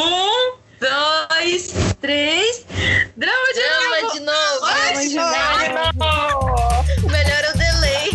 Um, dois, três. Drama de Drama novo! de novo. Drama de novo. Melhor é o delay.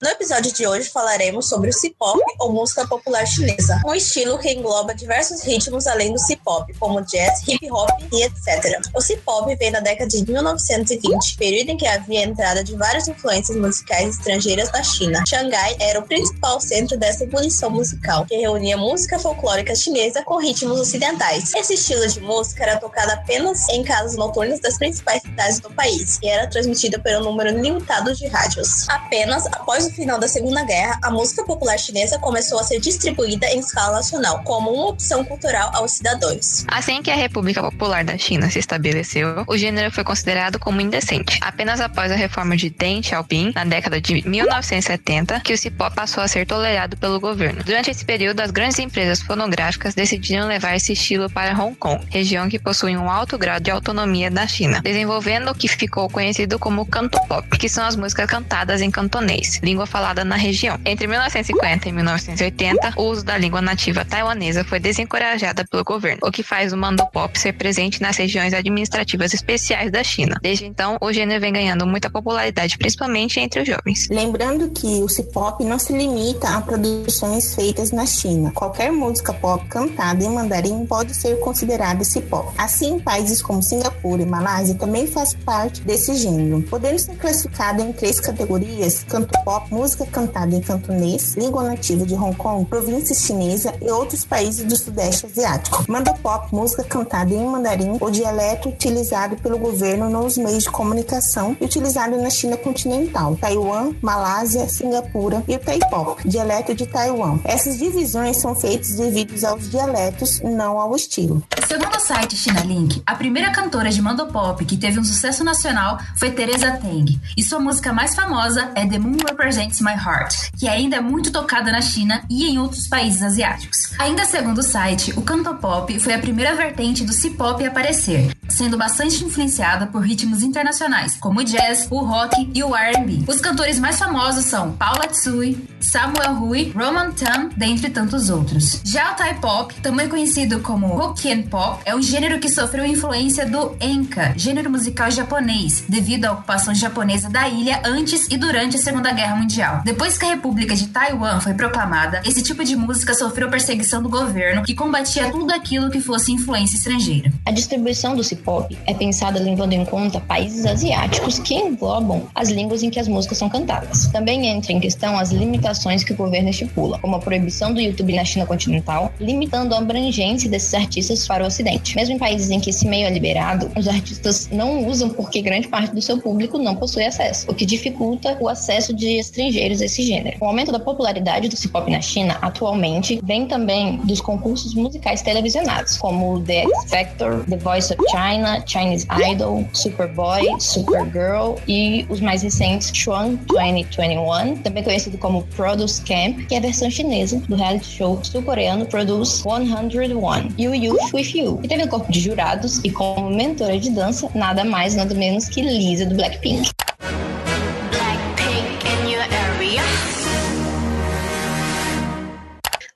No episódio de hoje falaremos sobre o C-pop ou música popular chinesa, um estilo que engloba diversos ritmos além do C-pop, como jazz, hip hop e etc. O C-pop vem da década de 1920, período em que havia entrada de várias influências musicais estrangeiras da China. Xangai era o principal centro dessa ebulição musical, que reunia música folclórica chinesa com ritmos ocidentais. Esse estilo de música era tocado apenas em casas noturnas das principais cidades do país e era transmitido por um número limitado de rádios. Apenas após o final da Segunda Guerra, a música popular chinesa começou a ser distribuída em escala nacional, como uma opção cultural aos cidadãos. Assim que a República Popular da China se estabeleceu, o gênero foi considerado como indecente. Apenas após a reforma de Deng Xiaoping, na década de 1970, que o cipó passou a ser tolerado pelo governo. Durante esse período, as grandes empresas fonográficas decidiram levar esse estilo para Hong Kong, região que possui um alto grau de autonomia da China, desenvolvendo o que ficou conhecido como canto pop, que são as músicas cantadas em cantonês, língua falada na região. Entre 1950 e 1980, o uso da língua nativa taiwanesa foi desencorajada pelo governo, o que faz o mandopop ser presente nas regiões administrativas especiais da China. Desde então, o gênero vem ganhando muita popularidade, principalmente entre os jovens. Lembrando que o C-pop não se limita a produções feitas na China. Qualquer música pop cantada em mandarim pode ser considerada C-pop. Assim, países como Singapura e Malásia também faz parte desse gênero, podendo ser classificado em três categorias: canto pop, música cantada em cantonês, língua nativa de Hong Kong, província chinesa e outros países do Sudeste Asiático. Mandopop, música cantada em mandarim ou dialeto utilizado pelo governo nos meios de comunicação e utilizado na China continental, Taiwan, Malásia, Singapura e o Taipop, dialeto de Taiwan. Essas divisões são feitas devido aos dialetos, não ao estilo. Segundo o site Chinalink, a primeira cantora de mandopop que teve um sucesso nacional foi Teresa Teng, e sua música mais famosa é The Moon Represents My Heart, que ainda é muito tocada na China e em outros países asiáticos. Ainda segundo o site, o cantopop foi a primeira vertente do C-pop a aparecer, sendo bastante influenciada por ritmos internacionais, como o jazz, o rock e o R&B. Os cantores mais famosos são Paula Tsui, Samuel Hui, Roman Tam, dentre tantos outros. Já o Thai Pop, também conhecido como Hokkien Pop, é um gênero que sofreu influência do Enka, gênero musical japonês, devido à ocupação japonesa da ilha antes e durante a Segunda Guerra Mundial. Depois que a República de Taiwan foi proclamada, esse tipo de música sofreu perseguição do governo, que combatia tudo aquilo que fosse influência estrangeira. A distribuição do C-pop é pensada levando em conta países asiáticos que englobam as línguas em que as músicas são cantadas. Também entra em questão as limitações que o governo estipula, como a proibição do YouTube na China continental, limitando a abrangência desses artistas para o Ocidente. Mesmo em países em que esse meio é liberado, os artistas não usam porque grande parte do seu público não possui acesso, o que dificulta o acesso de estrangeiros a esse gênero. O aumento da popularidade do C-pop na China atualmente vem também dos concursos musicais televisionados, como The X Factor, The Voice of China, Chinese Idol, Superboy, Supergirl e os mais recentes Chuan 2021, também conhecido como Produce Camp, que é a versão chinesa do reality show sul-coreano Produce 101, e o Youth With You, que teve um corpo de jurados e como mentora de dança, nada mais nada menos que Lisa do Blackpink.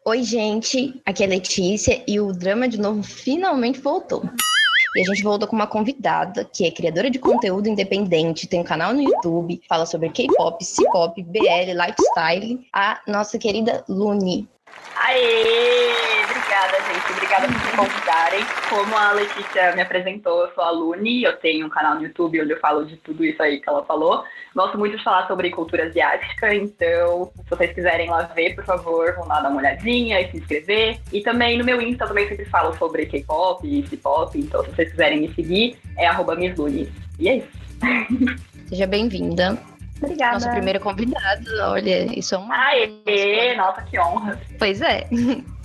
Oi, gente, aqui é Letícia e o Drama de Novo finalmente voltou. E a gente voltou com uma convidada que é criadora de conteúdo independente, tem um canal no YouTube, fala sobre K-pop, C-pop, BL, lifestyle, a nossa querida Luni. Aê! Obrigada, gente. Obrigada por me convidarem. Como a Letícia me apresentou, eu sou a Luni, eu tenho um canal no YouTube onde eu falo de tudo isso aí que ela falou. Gosto muito de falar sobre cultura asiática, então se vocês quiserem lá ver, por favor, vão lá dar uma olhadinha e se inscrever. E também no meu Insta também sempre falo sobre K-pop e C-pop, então se vocês quiserem me seguir, é arroba. E é isso. Seja bem-vinda. Obrigada. Nossa primeira convidada, olha, isso é uma. Aê! Nossa, que honra. Pois é.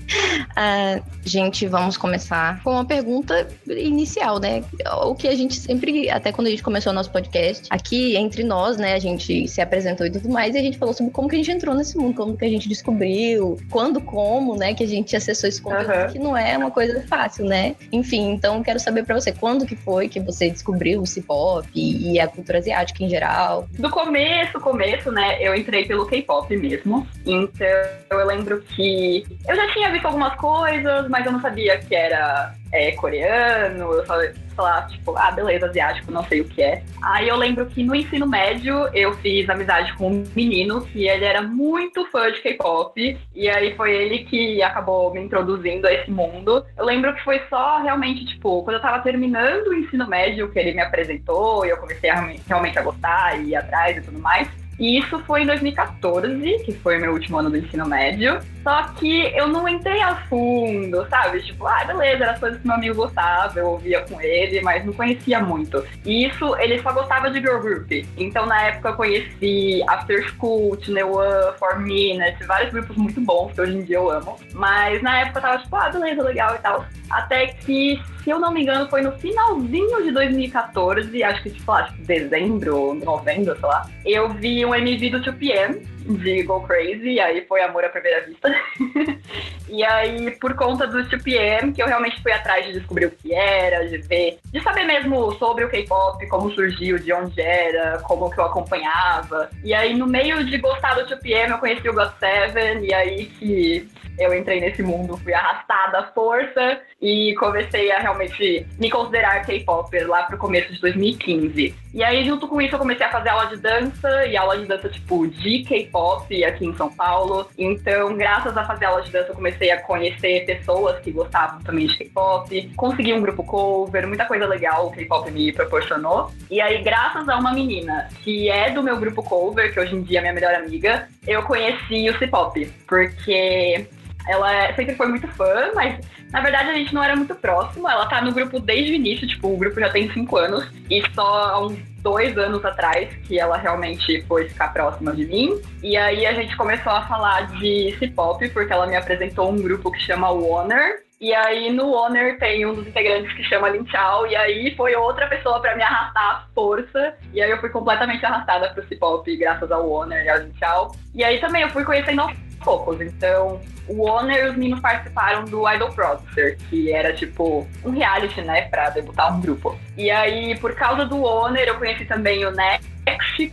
Ah, gente, vamos começar com uma pergunta inicial, né? O que a gente sempre, até quando a gente começou o nosso podcast, aqui entre nós, né, a gente se apresentou e tudo mais, e a gente falou sobre como que a gente entrou nesse mundo, como que a gente descobriu, quando, como, né, que a gente acessou esse conteúdo, Aham. que não é uma coisa fácil, né? Enfim, então quero saber pra você, quando que foi que você descobriu o C-pop e a cultura asiática em geral? Do começo, começo, né, eu entrei pelo K-pop mesmo. Então, eu lembro que eu já tinha visto algumas coisas, mas eu não sabia que era é, coreano. Eu falei, falava, tipo, ah, beleza, asiático, não sei o que é. Aí eu lembro que no ensino médio eu fiz amizade com um menino que ele era muito fã de K-pop. E aí foi ele que acabou me introduzindo a esse mundo. Eu lembro que foi só realmente, tipo, quando eu tava terminando o ensino médio que ele me apresentou e eu comecei a realmente a gostar e ir atrás e tudo mais. E isso foi em 2014, que foi o meu último ano do ensino médio. Só que eu não entrei a fundo, sabe? Tipo, ah, beleza, eram as coisas que meu amigo gostava, eu ouvia com ele, mas não conhecia muito. E isso, ele só gostava de girl group. Então, na época, eu conheci After School, One, For Minutes, vários grupos muito bons, que hoje em dia eu amo. Mas na época eu tava tipo, ah, beleza, legal e tal. Até que, se eu não me engano, foi no finalzinho de 2014, acho que, tipo, lá, tipo, dezembro, novembro, sei lá, eu vi um MV do 2PM de Go Crazy, e aí foi amor à primeira vista. e aí, por conta do 2PM, que eu realmente fui atrás de descobrir o que era, de ver, de saber mesmo sobre o K-pop, como surgiu, de onde era, como que eu acompanhava. E aí, no meio de gostar do 2PM, eu conheci o GOT7, e aí que eu entrei nesse mundo, fui arrastada à força e comecei a realmente me considerar K-popper lá pro começo de 2015. E aí, junto com isso, eu comecei a fazer aula de dança, e aula de dança, tipo, de K-pop aqui em São Paulo. Então, graças a fazer aula de dança, eu comecei a conhecer pessoas que gostavam também de K-pop, consegui um grupo cover, muita coisa legal o K-pop me proporcionou. E aí, graças a uma menina que é do meu grupo cover, que hoje em dia é minha melhor amiga, eu conheci o C-pop, porque ela sempre foi muito fã, mas na verdade a gente não era muito próximo. Ela tá no grupo desde o início, tipo, o grupo já tem cinco anos, e só há uns dois anos atrás que ela realmente foi ficar próxima de mim. E aí a gente começou a falar de C-pop, porque ela me apresentou um grupo que chama Warner. E aí no Honor tem um dos integrantes que chama Lin Chao, e aí foi outra pessoa pra me arrastar à força. E aí eu fui completamente arrastada pro C-pop graças ao Honor e ao Lin Chao. E aí também eu fui conhecendo aos poucos. Então, o Honor e os meninos participaram do Idol Producer, que era tipo um reality, né, pra debutar um grupo. E aí, por causa do Honor, eu conheci também o Next,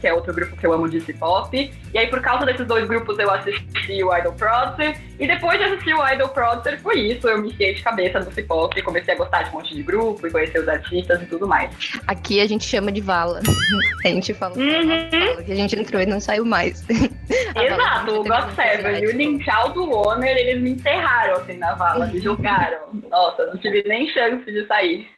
que é outro grupo que eu amo de C-pop. E aí, por causa desses dois grupos, eu assisti o Idol Producer. E depois de assistir o Idol Producer, foi isso. Eu me enfiei de cabeça no C-pop, comecei a gostar de um monte de grupo e conhecer os artistas e tudo mais. Aqui a gente chama de vala. A gente fala Uhum. que a gente entrou e não saiu mais. Exato, o God Seven e o oportunidade. Lin Chao eles me enterraram assim na vala, me jogaram. Nossa, não tive nem chance de sair.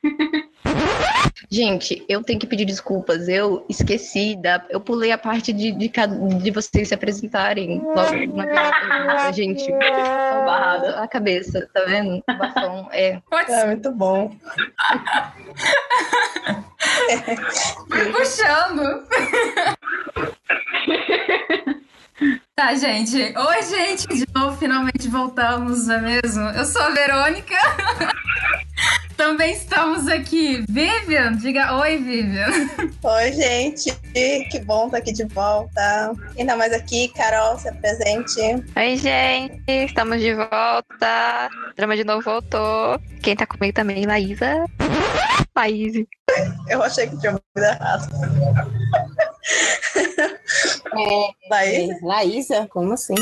Gente, eu tenho que pedir desculpas. Eu esqueci da. Eu pulei a parte de, de, de vocês se apresentarem logo na gente. Barrada. A cabeça, tá vendo? O bafão. É. Pode É muito bom. Fui puxando. Tá, gente. Oi, gente. De novo, finalmente voltamos, não é mesmo? Eu sou a Verônica. Também estamos aqui. Vivian, diga oi, Vivian. Oi, gente. Que bom estar aqui de volta. Ainda mais aqui, Carol, se apresente. Oi, gente, estamos de volta. O drama de novo voltou. Quem tá comigo também, Laísa. Laís. Eu achei que tinha ouvido errado. É, Laísa, como assim?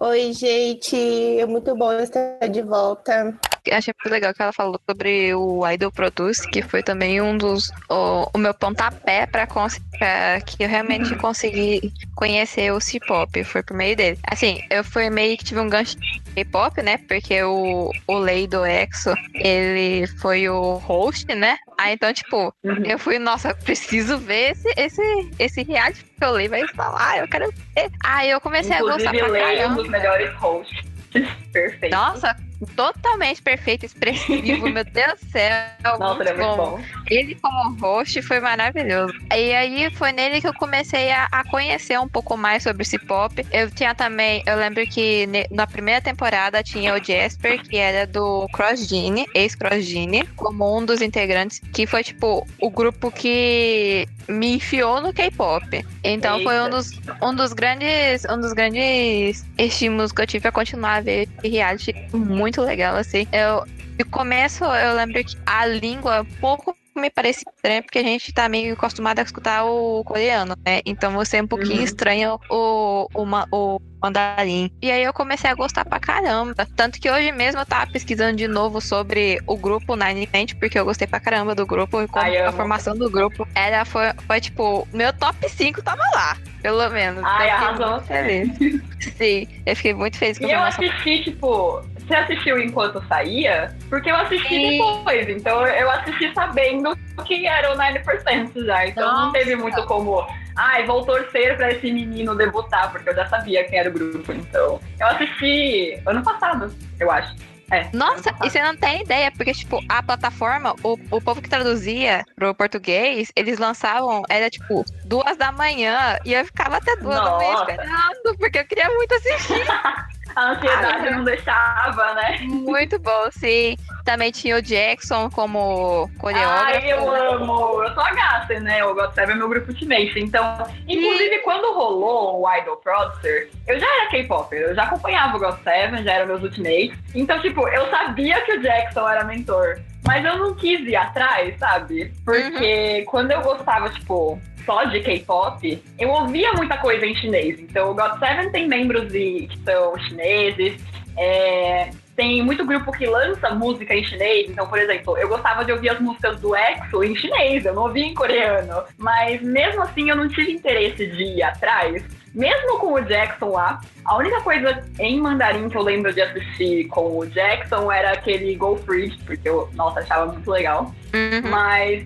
Oi, gente. É muito bom estar de volta. Achei muito legal que ela falou sobre o Idol Produce, que foi também um dos. O, o meu pontapé pra, pra que eu realmente consegui conhecer o C-pop. Foi por meio dele. Assim, eu fui meio que tive um gancho de K-pop, né? Porque o, o Lei do EXO, ele foi o host, né? Aí então, tipo, eu fui, nossa, preciso ver esse, esse, esse reality, porque o Lei vai lá, eu quero ver. Aí eu comecei a gostar Inclusive, pra Lei é um caramba. dos melhores hosts. Perfeito. Nossa, totalmente perfeito, expressivo, meu Deus do céu. Nossa, ele é muito bom. Ele como host foi maravilhoso. E aí foi nele que eu comecei a, a conhecer um pouco mais sobre esse pop. Eu tinha também, eu lembro que ne- na primeira temporada tinha o Jasper, que era do Cross Gene, ex-Cross Gene, como um dos integrantes, que foi tipo o grupo que me enfiou no K-pop. Então foi um Eita. dos, um dos grandes, um dos grandes estímulos que eu tive a continuar a ver reality muito legal assim. Eu no começo eu lembro que a língua pouco me parecia estranha porque a gente tá meio acostumado a escutar o coreano, né? Então você é um pouquinho Uhum. estranho o, o, o mandarim. E aí eu comecei a gostar pra caramba. Tanto que hoje mesmo eu tava pesquisando de novo sobre o grupo Nine Inch, porque eu gostei pra caramba do grupo e como Ai, a formação do grupo era, foi, foi tipo, meu top 5 tava lá. Pelo menos. Ai, eu fiquei arrasou. muito feliz. Sim, eu fiquei muito feliz com a E eu assisti, tipo, você assistiu enquanto saía? Porque eu assisti depois, então eu assisti sabendo que era o 9% já. Então não Nossa. teve muito como. Ai, vou torcer pra esse menino debutar, porque eu já sabia quem era o grupo. Então, eu assisti ano passado, eu acho. É, Nossa, e você não tem ideia, porque, tipo, a plataforma, o, o povo que traduzia pro português, eles lançavam, era tipo, duas da manhã, e eu ficava até duas da manhã Nossa. esperando, porque eu queria muito assistir. A ansiedade Ai, não deixava, né? muito bom, sim. Também tinha o Jackson como coreógrafo. Ai, eu amo. Eu sou a gata, né? O God7 é meu grupo ultimate. Então, inclusive, quando rolou o Idol Producer, eu já era K-pop. Eu já acompanhava o God7, já era meus ultimates. Então, tipo, eu sabia que o Jackson era mentor. Mas eu não quis ir atrás, sabe? Porque quando eu gostava, tipo, só de K-pop, eu ouvia muita coisa em chinês. Então, o God7 tem membros de- que são chineses. É, tem muito grupo que lança música em chinês. Então, por exemplo, eu gostava de ouvir as músicas do EXO em chinês, eu não ouvia em coreano. Mas mesmo assim, eu não tive interesse de ir atrás. Mesmo com o Jackson lá, a única coisa em mandarim que eu lembro de assistir com o Jackson era aquele Go Free, porque eu, nossa, achava muito legal. Uhum. Mas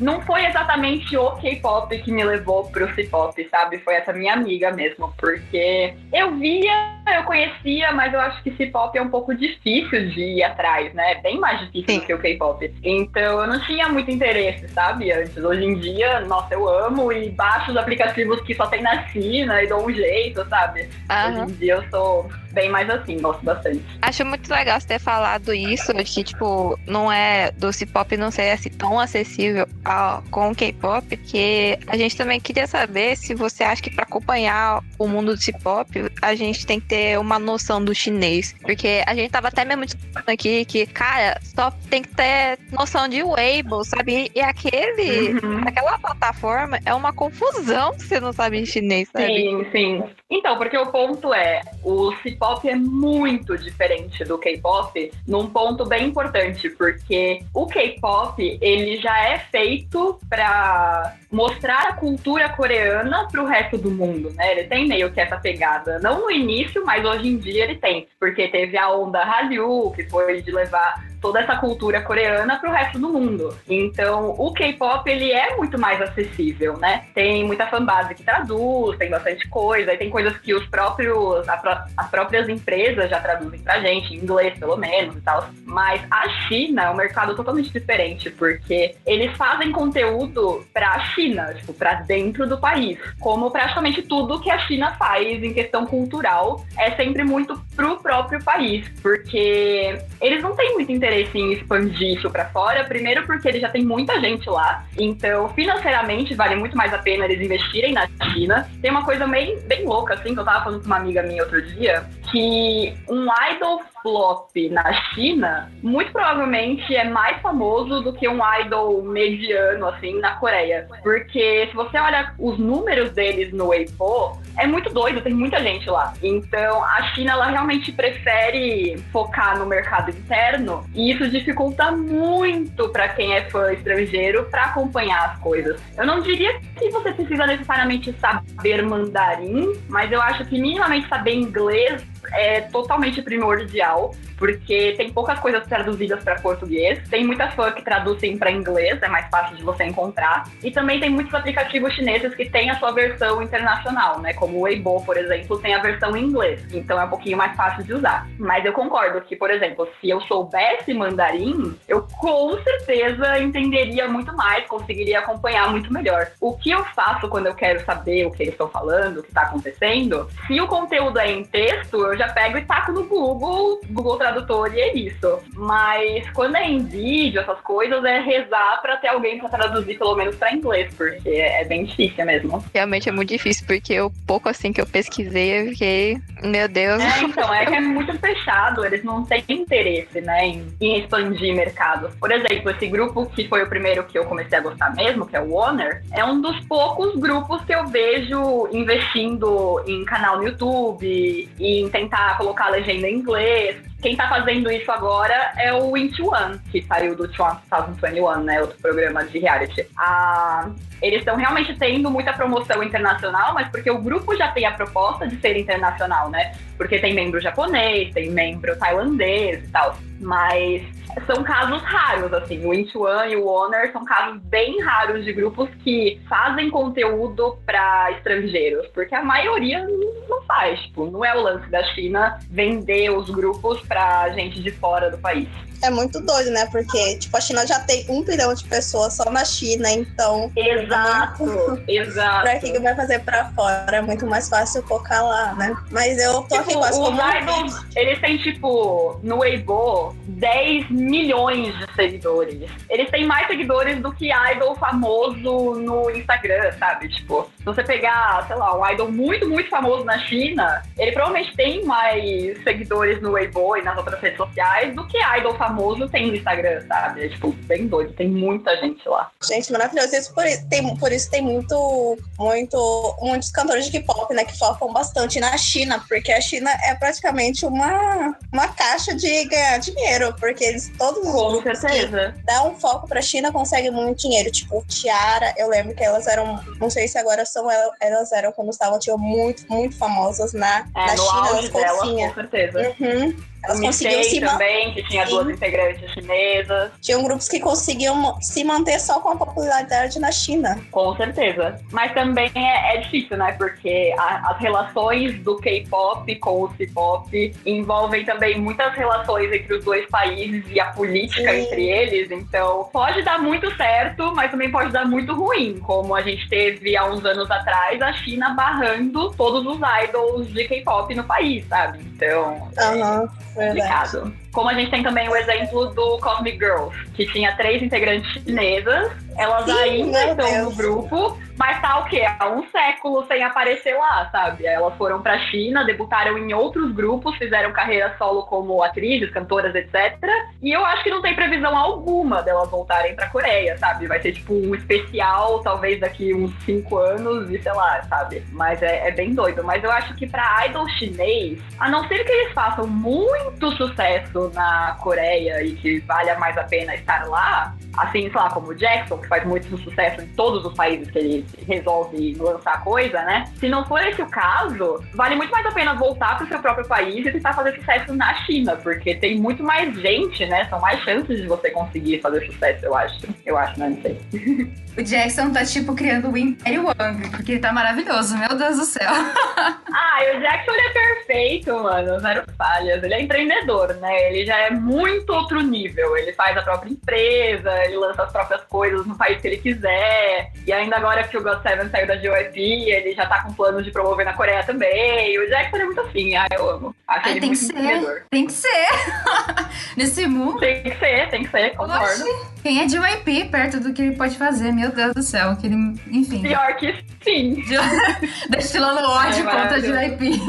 não foi exatamente o K-pop que me levou pro C-pop, sabe? Foi essa minha amiga mesmo, porque eu via, eu conhecia, mas eu acho que C-pop é um pouco difícil de ir atrás, né? É bem mais difícil Sim. do que o K-pop. Então eu não tinha muito interesse, sabe? Antes, hoje em dia, nossa, eu amo e baixo os aplicativos que só tem na China e dou um jeito, sabe? Aham. Hoje em dia eu sou bem mais assim, gosto bastante. Acho muito legal você ter falado isso, de que, tipo, não é do C-pop não ser assim tão acessível ao, com o K-pop, que a gente também queria saber se você acha que para acompanhar o mundo do C-pop, a gente tem que ter uma noção do chinês. Porque a gente tava até mesmo discutindo aqui que, cara, só tem que ter noção de Weibo, sabe? E aquele, Uhum. aquela plataforma é uma confusão se você não sabe chinês, sabe? Sim, sim. Então, porque o ponto é, o C-pop é muito diferente do K-pop num ponto bem importante, porque o K-pop, ele já é feito pra mostrar a cultura coreana pro resto do mundo, né? Ele tem meio que essa pegada, não no início, mas hoje em dia ele tem, porque teve a onda Hallyu, que foi de levar toda essa cultura coreana para o resto do mundo. Então, o K-pop ele é muito mais acessível, né? Tem muita fanbase que traduz, tem bastante coisa, aí tem coisas que os próprios a as próprias empresas já traduzem pra gente em inglês, pelo menos e tal. Mas a China é um mercado totalmente diferente, porque eles fazem conteúdo para a China, tipo, dentro do país, como praticamente tudo que a China faz em questão cultural é sempre muito pro próprio país, porque eles não têm muito interesse em expandir isso pra fora, primeiro porque eles já tem muita gente lá, então financeiramente vale muito mais a pena eles investirem na China. Tem uma coisa bem, bem louca, assim, que eu tava falando com uma amiga minha outro dia, que um idol flop na China, muito provavelmente é mais famoso do que um idol mediano, assim, na Coreia. Porque se você olha os números deles no Weibo, é muito doido, tem muita gente lá. Então, a China, ela realmente prefere focar no mercado interno e isso dificulta muito para quem é fã estrangeiro para acompanhar as coisas. Eu não diria que você precisa necessariamente saber mandarim, mas eu acho que minimamente saber inglês é totalmente primordial, porque tem poucas coisas traduzidas para português, tem muitas fãs que traduzem para inglês, é mais fácil de você encontrar, e também tem muitos aplicativos chineses que têm a sua versão internacional, né? Como o Weibo, por exemplo, tem a versão em inglês, então é um pouquinho mais fácil de usar. Mas eu concordo que, por exemplo, se eu soubesse mandarim, eu com certeza entenderia muito mais, conseguiria acompanhar muito melhor. O que eu faço quando eu quero saber o que eles estão falando, o que está acontecendo, se o conteúdo é em texto, eu já pego e taco no Google, Google Tradutor e é isso. Mas quando é em vídeo, essas coisas, é rezar para ter alguém para traduzir pelo menos para inglês, porque é bem difícil mesmo. Realmente é muito difícil, porque o pouco assim que eu pesquisei, eu fiquei, meu Deus. É, então, é que é muito fechado, eles não têm interesse, né, em, em expandir mercado. Por exemplo, esse grupo que foi o primeiro que eu comecei a gostar mesmo, que é o Honor, é um dos poucos grupos que eu vejo investindo em canal no YouTube e em tentar colocar a legenda em inglês. Quem tá fazendo isso agora é o Into One, que saiu do Trump 2021, né? Outro programa de reality. Ah, eles estão realmente tendo muita promoção internacional, mas porque o grupo já tem a proposta de ser internacional, né? Porque tem membro japonês, tem membro tailandês e tal. Mas são casos raros, assim. O Intuan e o Honor são casos bem raros de grupos que fazem conteúdo para estrangeiros, porque a maioria não faz. Tipo, não é o lance da China vender os grupos para gente de fora do país. É muito doido, né? Porque, tipo, a China já tem um bilhão de pessoas só na China, então. Exato, exato. pra que vai fazer pra fora? É muito mais fácil focar lá, né? Mas eu tô aqui Tipo, quase os idols, eles têm, tipo, no Weibo, 10 milhões de seguidores. Eles têm mais seguidores do que idol famoso no Instagram, sabe? Tipo, se você pegar, sei lá, um idol muito, muito famoso na China, ele provavelmente tem mais seguidores no Weibo e nas outras redes sociais do que idol famoso tem no Instagram, sabe? É, tipo, bem doido. Tem muita gente lá. Gente, maravilhoso. Isso por, isso- tem, por isso tem muito, muito, muitos cantores de K-pop, né, que focam bastante na China, porque a China é praticamente uma, uma caixa de ganhar dinheiro, porque eles todos os Com certeza. dão um foco pra China conseguem muito dinheiro. Tipo, Tiara, eu lembro que elas eram, não sei se agora são, elas, eram quando estavam, tinham muito, muito famosas na, É, na no China, elas dela, com certeza. Uhum. Elas conseguiam se também, que tinha duas integrantes chinesas. Tinham grupos que conseguiam se manter só com a popularidade na China. Com certeza. Mas também é, é difícil, né? Porque a- as relações do K-pop com o C-pop envolvem também muitas relações entre os dois países e a política Sim. entre eles. Então, pode dar muito certo, mas também pode dar muito ruim. Como a gente teve há uns anos atrás, a China barrando todos os idols de K-pop no país, sabe? Então, Aham, verdade. Como a gente tem também o exemplo do Cosmic Girls, que tinha três integrantes chinesas, elas Ih, ainda estão Deus. no grupo, mas tá o quê? Há um século sem aparecer lá, sabe? Elas foram pra China, debutaram em outros grupos, fizeram carreira solo como atrizes, cantoras, etc. E eu acho que não tem previsão alguma delas voltarem pra Coreia, sabe? Vai ser tipo um especial, talvez daqui uns cinco anos, e sei lá, sabe? Mas é, é bem doido. Mas eu acho que pra idol chinês, a não ser que eles façam muito sucesso na Coreia e que valha mais a pena estar lá, assim, sei lá, como o Jackson, que faz muito sucesso em todos os países que ele resolve lançar coisa, né? Se não for esse o caso, vale muito mais a pena voltar pro seu próprio país e tentar fazer sucesso na China, porque tem muito mais gente, né? São mais chances de você conseguir fazer sucesso, eu acho. Eu acho, né? Não sei. O Jackson tá, tipo, criando o Império Wang, porque ele tá maravilhoso, meu Deus do céu. Ah, o Jackson ele é perfeito, mano. Zero falhas. Ele é empreendedor, né? Ele já é muito outro nível. Ele faz a própria empresa, ele lança as próprias coisas no país que ele quiser. E ainda agora que o God Seven saiu da JYP, ele já tá com planos de promover na Coreia também. O Jackson é muito assim. Ah, eu amo. Acho Ai, ele tem que muito ser. empreendedor. Tem que ser. Nesse mundo, Tem que ser, tem que ser, concordo. Oxi, quem é de YP perto do que ele pode fazer? Meu Deus do céu, que ele, enfim, Pior que sim. destilando ódio Ai, contra de. YP.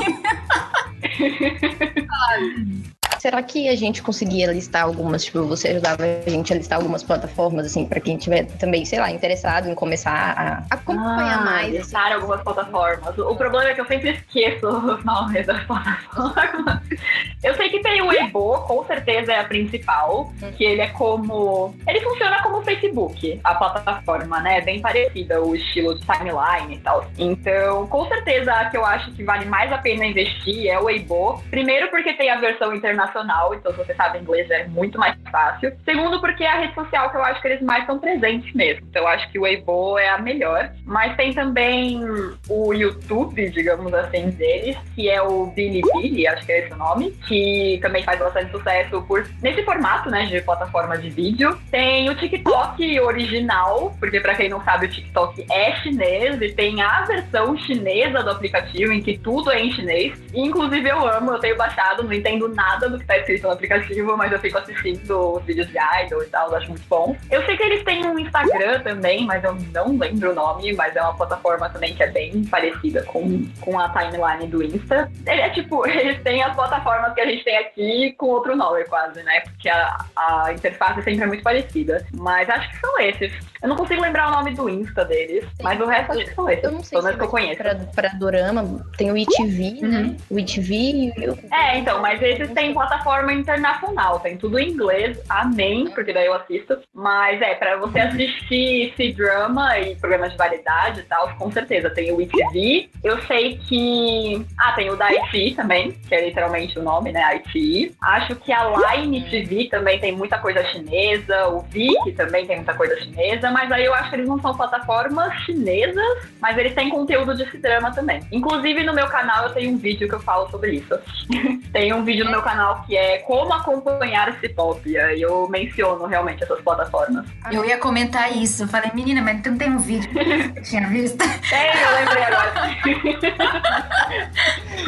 Será que a gente conseguia listar algumas, tipo, você ajudava a gente a listar algumas plataformas, assim, para quem tiver também, sei lá, interessado em começar a acompanhar ah, mais? Listar algumas plataformas. O problema é que eu sempre esqueço os nomes das plataformas. Eu sei que tem o Weibo, com certeza é a principal, que ele é como. Ele funciona como o Facebook, a plataforma, né? Bem parecida, o estilo de timeline e tal. Então, com certeza, a que eu acho que vale mais a pena investir é o Weibo. Primeiro, porque tem a versão internacional, então se você sabe inglês é muito mais fácil. Segundo, porque é a rede social que eu acho que eles mais estão presentes mesmo. Então, eu acho que o Weibo é a melhor. Mas tem também o YouTube, digamos assim, deles, que é o Bilibili, acho que é esse o nome, que também faz bastante sucesso por nesse formato, né, de plataforma de vídeo. Tem o TikTok original, porque para quem não sabe, o TikTok é chinês e tem a versão chinesa do aplicativo em que tudo é em chinês. Inclusive eu amo, eu tenho baixado, não entendo nada do que tá escrito no aplicativo, mas eu fico assistindo os vídeos de idol e tal, eu acho muito bom. Eu sei que eles têm um Instagram também, mas eu não lembro o nome, mas é uma plataforma também que é bem parecida com, com a timeline do Insta. Ele é tipo, eles têm as plataformas que a gente tem aqui com outro nome quase, né? Porque a, a interface sempre é muito parecida. Mas acho que são esses. Eu não consigo lembrar o nome do Insta deles, Sim. mas o resto acho que são esses. Eu não sei se que eu conheço. Pra, pra Dorama, tem o ITV, né? uhum. né? O ITV e o... É, então, mas esses têm plataforma internacional, tem tudo em inglês, amém, porque daí eu assisto. Mas é, pra você assistir esse drama e programas de variedade e tal, com certeza, tem o ITV. Eu sei que. Ah, tem o da IT também, que é literalmente o nome, né? IT. Acho que a Line TV também tem muita coisa chinesa, o Viki também tem muita coisa chinesa, mas aí eu acho que eles não são plataformas chinesas, mas eles têm conteúdo de drama também. Inclusive no meu canal eu tenho um vídeo que eu falo sobre isso. tem um vídeo no meu canal que é como acompanhar esse pop, e aí eu menciono realmente essas plataformas. Eu ia comentar isso, eu falei, menina, mas não tem um vídeo que eu tinha visto? Tem, eu lembrei agora.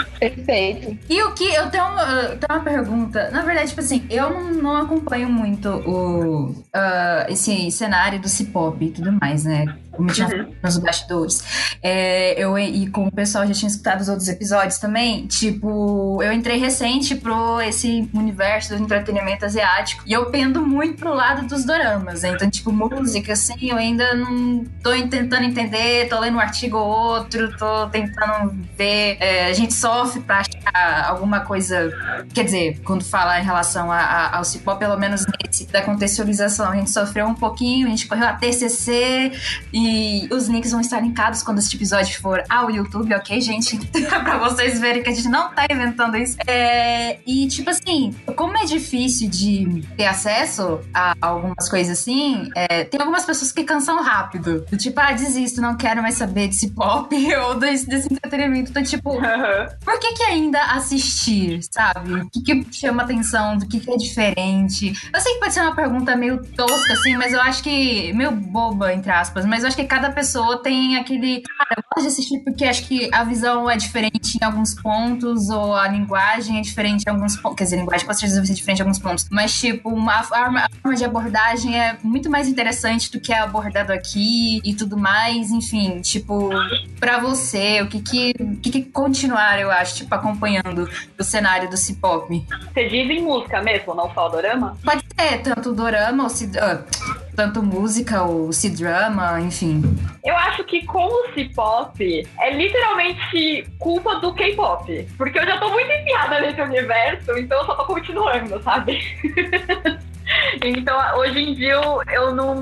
Perfeito. E o que, eu tenho, uma, eu tenho uma pergunta, na verdade, tipo assim, eu não, não acompanho muito o, uh, esse cenário do C-pop e tudo mais, né? Como tinha uhum. nos bastidores. É, eu e com o pessoal já tinha escutado os outros episódios também. Tipo, eu entrei recente pro esse universo do entretenimento asiático e eu pendo muito pro lado dos doramas. Né? Então, tipo, música, assim, eu ainda não tô tentando entender, tô lendo um artigo ou outro, tô tentando ver. É, a gente sofre pra achar alguma coisa. Quer dizer, quando fala em relação a, a, ao cipó, pelo menos nesse da contextualização, a gente sofreu um pouquinho, a gente correu a TCC e os links vão estar linkados quando este episódio for ao YouTube, ok, gente? pra vocês verem que a gente não tá inventando isso. É, e, tipo assim, como é difícil de ter acesso a algumas coisas assim, é, tem algumas pessoas que cansam rápido. Tipo, ah, desisto, não quero mais saber desse pop ou desse, desse entretenimento. Então, tipo, por que que ainda assistir, sabe? O que que chama atenção? Do que que é diferente? Eu sei que pode ser uma pergunta meio tosca, assim, mas eu acho que... Meio boba, entre aspas, mas eu acho que cada pessoa tem aquele. Cara, eu gosto de assistir porque acho que a visão é diferente em alguns pontos, ou a linguagem é diferente em alguns pontos. Quer dizer, a linguagem com certeza vai ser diferente em alguns pontos. Mas, tipo, uma forma, a forma de abordagem é muito mais interessante do que é abordado aqui e tudo mais. Enfim, tipo, pra você, o que que, o que, que continuar, eu acho, tipo, acompanhando o cenário do C-pop? Você diz em música mesmo, não só o dorama? Pode ser, tanto o dorama ou. Uh, tanto música ou C-drama, enfim. Eu acho que com o C-pop é literalmente culpa do K-pop. Porque eu já tô muito enfiada nesse universo, então eu só tô continuando, sabe? Então, hoje em dia, eu não,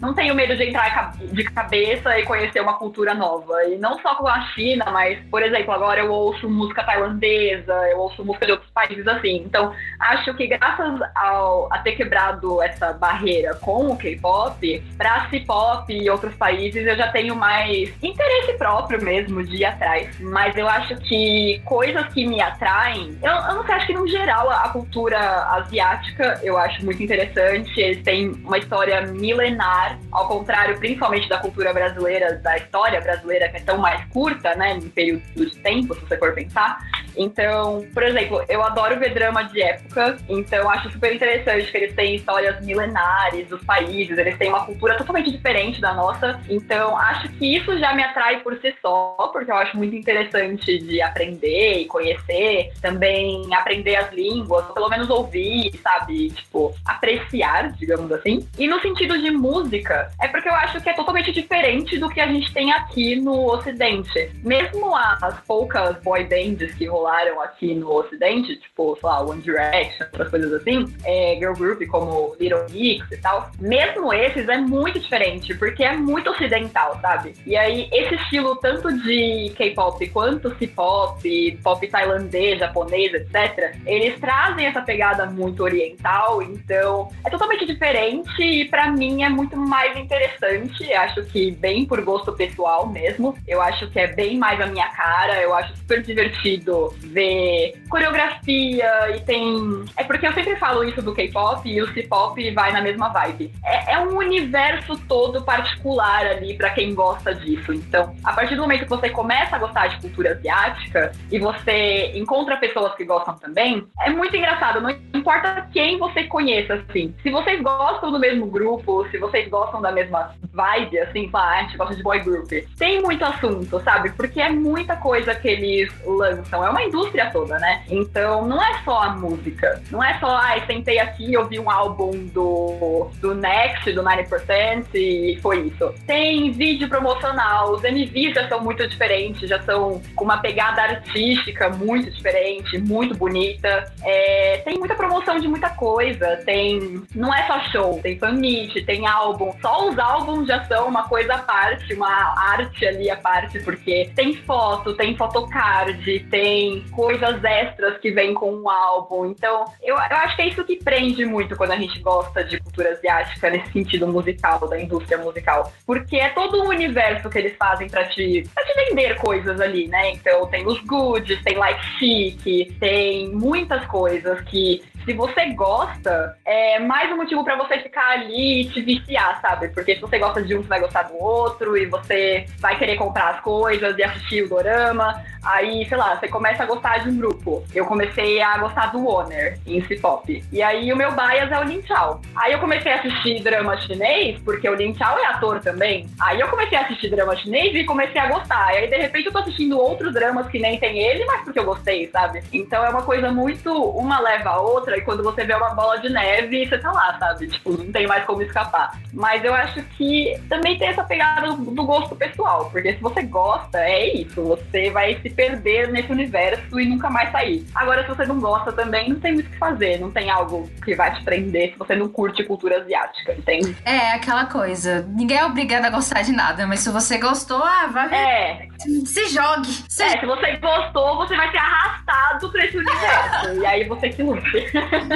não tenho medo de entrar de cabeça e conhecer uma cultura nova. E não só com a China, mas, por exemplo, agora eu ouço música tailandesa, eu ouço música de outros países assim. Então, acho que graças ao, a ter quebrado essa barreira com o K-pop, pra C-pop e outros países, eu já tenho mais interesse próprio mesmo de ir atrás. Mas eu acho que coisas que me atraem, eu, eu não sei, acho que no geral a, cultura asiática eu acho muito interessante. Eles têm uma história milenar, ao contrário, principalmente da cultura brasileira, da história brasileira, que é tão mais curta, né, em período de tempo, se você for pensar. Então, por exemplo, eu adoro ver drama de época, então acho super interessante que eles têm histórias milenares dos países, eles têm uma cultura totalmente diferente da nossa. Então, acho que isso já me atrai por si só, porque eu acho muito interessante de aprender e conhecer, também aprender as línguas, pelo menos ouvir, sabe? Tipo, apreciar, digamos assim. E no sentido de música, é porque eu acho que é totalmente diferente do que a gente tem aqui no Ocidente. Mesmo as poucas boy bands que rolaram aqui no Ocidente, tipo, sei lá, One Direction, outras coisas assim, é, girl group como Little Mix e tal, mesmo esses é muito diferente, porque é muito ocidental, sabe? E aí, esse estilo tanto de K-pop quanto C-pop, pop tailandês, japonês, etc., eles trazem essa pegada muito oriental, então é totalmente diferente e para mim é muito mais interessante. Acho que bem por gosto pessoal mesmo. Eu acho que é bem mais a minha cara. Eu acho super divertido ver coreografia e tem. É porque eu sempre falo isso do K-pop e o C-pop vai na mesma vibe. É, é um universo todo particular ali para quem gosta disso. Então, a partir do momento que você começa a gostar de cultura asiática e você encontra pessoas que gostam também, é muito engraçado. Não importa quem você conheça, assim. Se vocês gostam do mesmo grupo, se vocês gostam da mesma vibe, assim, ah, a gente gosta de boy group, tem muito assunto, sabe? Porque é muita coisa que eles lançam. É uma indústria toda, né? Então, não é só a música. Não é só, ai, ah, sentei aqui e ouvi um álbum do, do Next, do 90% e foi isso. Tem vídeo promocional, os MVs já são muito diferentes, já são com uma pegada artística muito diferente, muito bonita. É, tem muita promoção de muita coisa, tem. Não é só show, tem fan meet, tem álbum. Só os álbuns já são uma coisa à parte, uma arte ali à parte, porque tem foto, tem photocard, tem coisas extras que vêm com um álbum. Então, eu, eu acho que é isso que prende muito quando a gente gosta de cultura asiática nesse sentido musical, da indústria musical. Porque é todo um universo que eles fazem para te, pra te vender coisas ali, né? Então, tem os goods, tem like chic, tem muitas coisas que se você gosta, é mais um motivo para você ficar ali e te viciar, sabe? Porque se você gosta de um, você vai gostar do outro e você vai querer comprar as coisas e assistir o dorama. Aí, sei lá, você começa a gostar de um grupo. Eu comecei a gostar do Honor em C-pop. E aí o meu bias é o Lin Chao. Aí eu comecei a assistir drama chinês, porque o Lin Chao é ator também. Aí eu comecei a assistir drama chinês e comecei a gostar. E aí, de repente, eu tô assistindo outros dramas que nem tem ele, mas porque eu gostei, sabe? Então é uma coisa muito. Uma leva a outra, e quando você vê uma bola de neve, você tá lá, sabe? Tipo, não tem mais como escapar. Mas eu acho que também tem essa pegada do gosto pessoal, porque se você gosta, é isso. Você vai se perder nesse universo e nunca mais sair. Agora, se você não gosta também, não tem muito o que fazer. Não tem algo que vai te prender se você não curte cultura asiática, entende? É, aquela coisa. Ninguém é obrigado a gostar de nada, mas se você gostou, ah, vai. É. Se jogue. Se... É, se você gostou, você vai ser arrastado pra esse universo. e aí você que lute.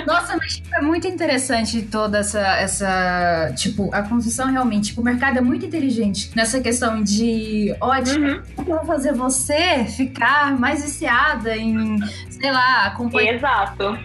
Nossa, mas tipo, é muito interessante toda essa, essa. Tipo, a construção realmente. Tipo, o mercado é muito inteligente nessa questão de. Ótimo, uhum. vou fazer você ficar mais viciada em, sei lá, acompanhar. Exato.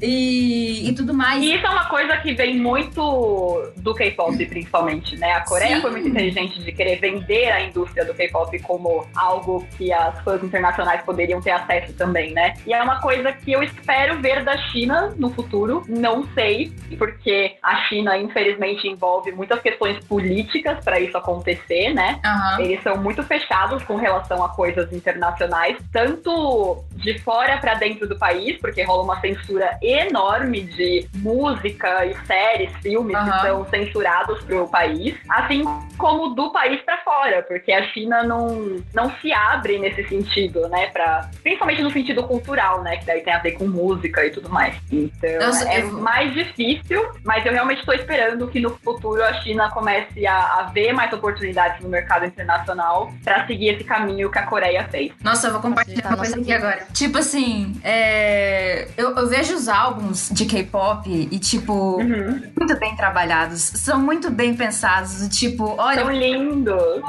E, e tudo mais. E isso é uma coisa que vem muito do K-pop, principalmente, né? A Coreia Sim. foi muito inteligente de querer vender a indústria do K-pop como algo que as fãs internacionais poderiam ter acesso também, né? E é uma coisa que eu espero ver da China no futuro. Não sei, porque a China, infelizmente, envolve muitas questões políticas para isso acontecer, né? Uhum. Eles são muito fechados com relação a coisas internacionais, tanto de fora para dentro do país, porque rola uma censura enorme de música e séries, filmes uhum. que são censurados para o país, assim como do país para fora, porque a China não, não se abre nesse sentido, né? Pra, principalmente no sentido cultural, né? Que daí tem a ver com música e tudo mais. Então Nossa, é eu... mais difícil, mas eu realmente estou esperando que no futuro a China comece a, a ver mais oportunidades no mercado internacional para seguir esse caminho que a Coreia fez. Nossa, eu vou compartilhar uma coisa aqui agora. Tipo assim, é... eu, eu, vejo os álbuns de K-pop e, tipo, uhum. muito bem trabalhados, são muito bem pensados. Tipo, olha. São lindos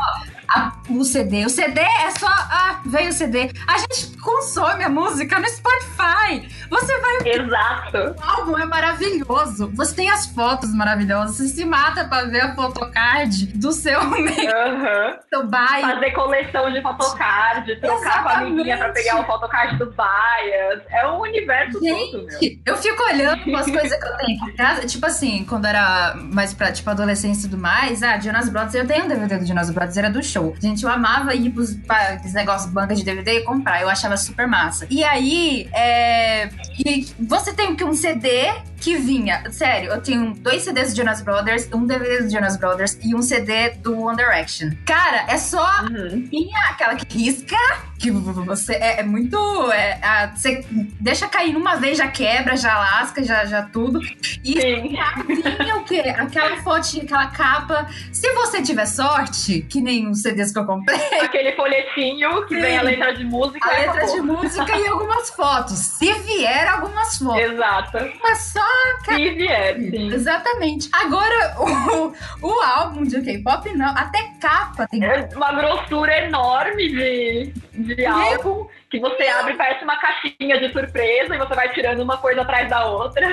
a, o CD. O CD é só. Ah, veio o CD. A gente consome a música no Spotify. Você vai. Exato. O álbum é maravilhoso. Você tem as fotos maravilhosas. Você se mata pra ver a photocard do seu meio. Aham. Seu bairro. Fazer coleção de photocard, trocar com a amiguinha pra pegar o photocard do Bias. É um universo todo, meu. Gente, eu fico olhando as coisas que eu tenho em casa. Tipo assim, quando era mais pra, tipo, adolescência e tudo mais, ah, Jonas Brothers, eu tenho um DVD do Jonas Brothers, era do show. Gente, eu amava ir pros, pra esses negócios, banca de DVD e comprar. Eu achava super massa. E aí, é... E você tem que um CD que vinha... Sério, eu tenho dois CDs do Jonas Brothers, um DVD do Jonas Brothers e um CD do One Direction. Cara, é só Uhum. vinha aquela que risca, que você é, é muito. é, a- você deixa cair numa vez, já quebra, já lasca, já, já tudo. E Sim. vinha o quê? Aquela fotinha, aquela capa. Se você tiver sorte, que nem os CDs que eu comprei, Aquele folhetinho que Sim. vem a letra de música a e letra acabou. de música e algumas fotos. Se vier algumas fotos. Exato. Mas só Se vier, sim. Exatamente. Agora, o, o álbum de K-pop, não. Até capa tem. É uma grossura enorme de, de álbum que você abre parece uma caixinha de surpresa e você vai tirando uma coisa atrás da outra.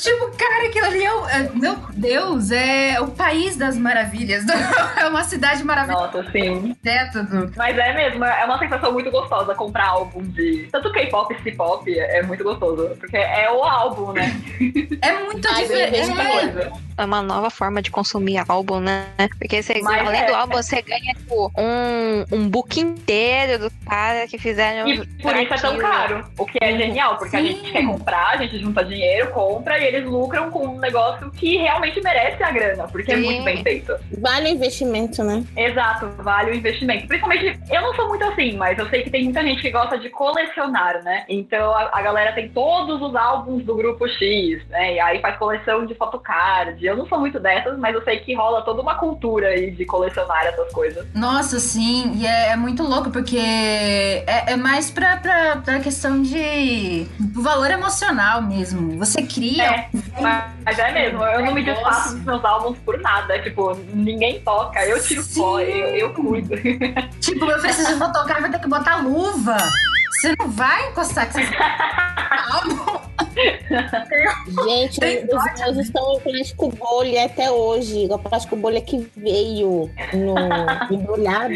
Tipo, cara, aquilo ali é, o- é- Meu Deus, é o país das maravilhas. É uma cidade maravilhosa. Nossa, sim. É tudo. Mas é mesmo, é uma sensação muito gostosa comprar álbum de. Tanto K-pop, C-pop, é muito gostoso. Porque é o álbum, né? É muito Ai, Tem diferente. É, coisa. É uma nova forma de consumir álbum, né? Porque você, Mas além é. do álbum, você ganha tipo, um, um book inteiro do cara que fizeram. E por isso é tão caro. O que é genial, porque a Sim. gente quer comprar, a gente junta dinheiro, compra e eles lucram com um negócio que realmente merece a grana, porque é Sim. muito bem feito. Vale o investimento, né? Exato, vale o investimento. Principalmente, eu não sou muito assim, mas eu sei que tem muita gente que gosta de colecionar, né? Então a, a galera tem todos os álbuns do grupo X, né? E aí faz coleção de photocard. Eu não sou muito dessas, mas eu sei que rola toda uma cultura aí de colecionar essas coisas. Nossa, sim, e é, é muito louco, porque é, é mais pra, pra, pra questão de valor emocional mesmo. Você cria. É, mas, é mesmo, eu não me desfaço dos meus álbuns por nada. Tipo, ninguém toca, eu tiro Sim. pó, eu, eu cuido. Tipo, eu preciso de fotocar, vai ter que botar luva. Você não vai encostar com álbum. Gente, os meus estão em plástico bolha até hoje. O plástico bolha que veio no embrulhado,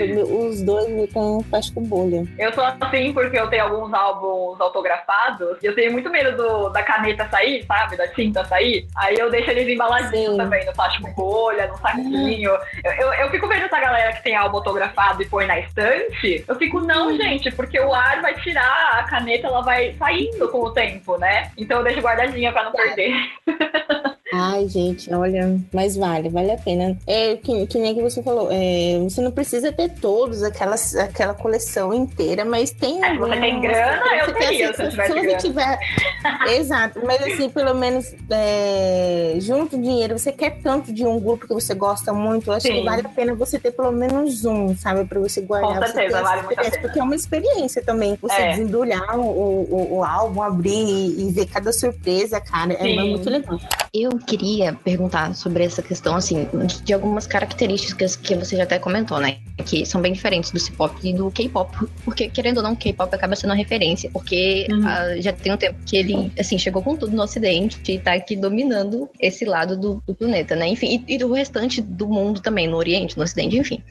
os dois estão em plástico bolha. Eu sou assim porque eu tenho alguns álbuns autografados e eu tenho muito medo do- da caneta sair, sabe? Da tinta sair. Aí eu deixo eles embaladinhos Sim. também, no plástico bolha, no saquinho. Eu, eu, eu fico vendo essa galera que tem álbum autografado e põe na estante. Eu fico, não, gente, porque o ar vai tirar, a caneta ela vai saindo com o tempo, né? Então eu deixo guardadinha pra não perder. Ai, gente, olha, mas vale, vale a pena. É que, que nem que você falou, é, você não precisa ter todos, aquelas, aquela coleção inteira, mas tem. É, se você tem grana, eu você teria, assim, se eu se tivesse você grana. tiver. Exato, mas assim, pelo menos é, junto dinheiro, você quer tanto de um grupo que você gosta muito, eu acho Sim. que vale a pena você ter pelo menos um, sabe, pra você guardar. Com certeza, vale muito a pena. Porque é uma experiência também, você É. desendulhar o, o, o álbum, abrir e, e ver cada surpresa, cara, é Sim. muito legal. Eu queria perguntar sobre essa questão, assim, de, algumas características que você já até comentou, né? Que são bem diferentes do C-pop e do K-pop. Porque, querendo ou não, o K-pop acaba sendo uma referência. Porque Uhum. ah, já tem um tempo que ele, assim, chegou com tudo no Ocidente e tá aqui dominando esse lado do, do planeta, né? Enfim, e, e do restante do mundo também, no Oriente, no Ocidente, enfim.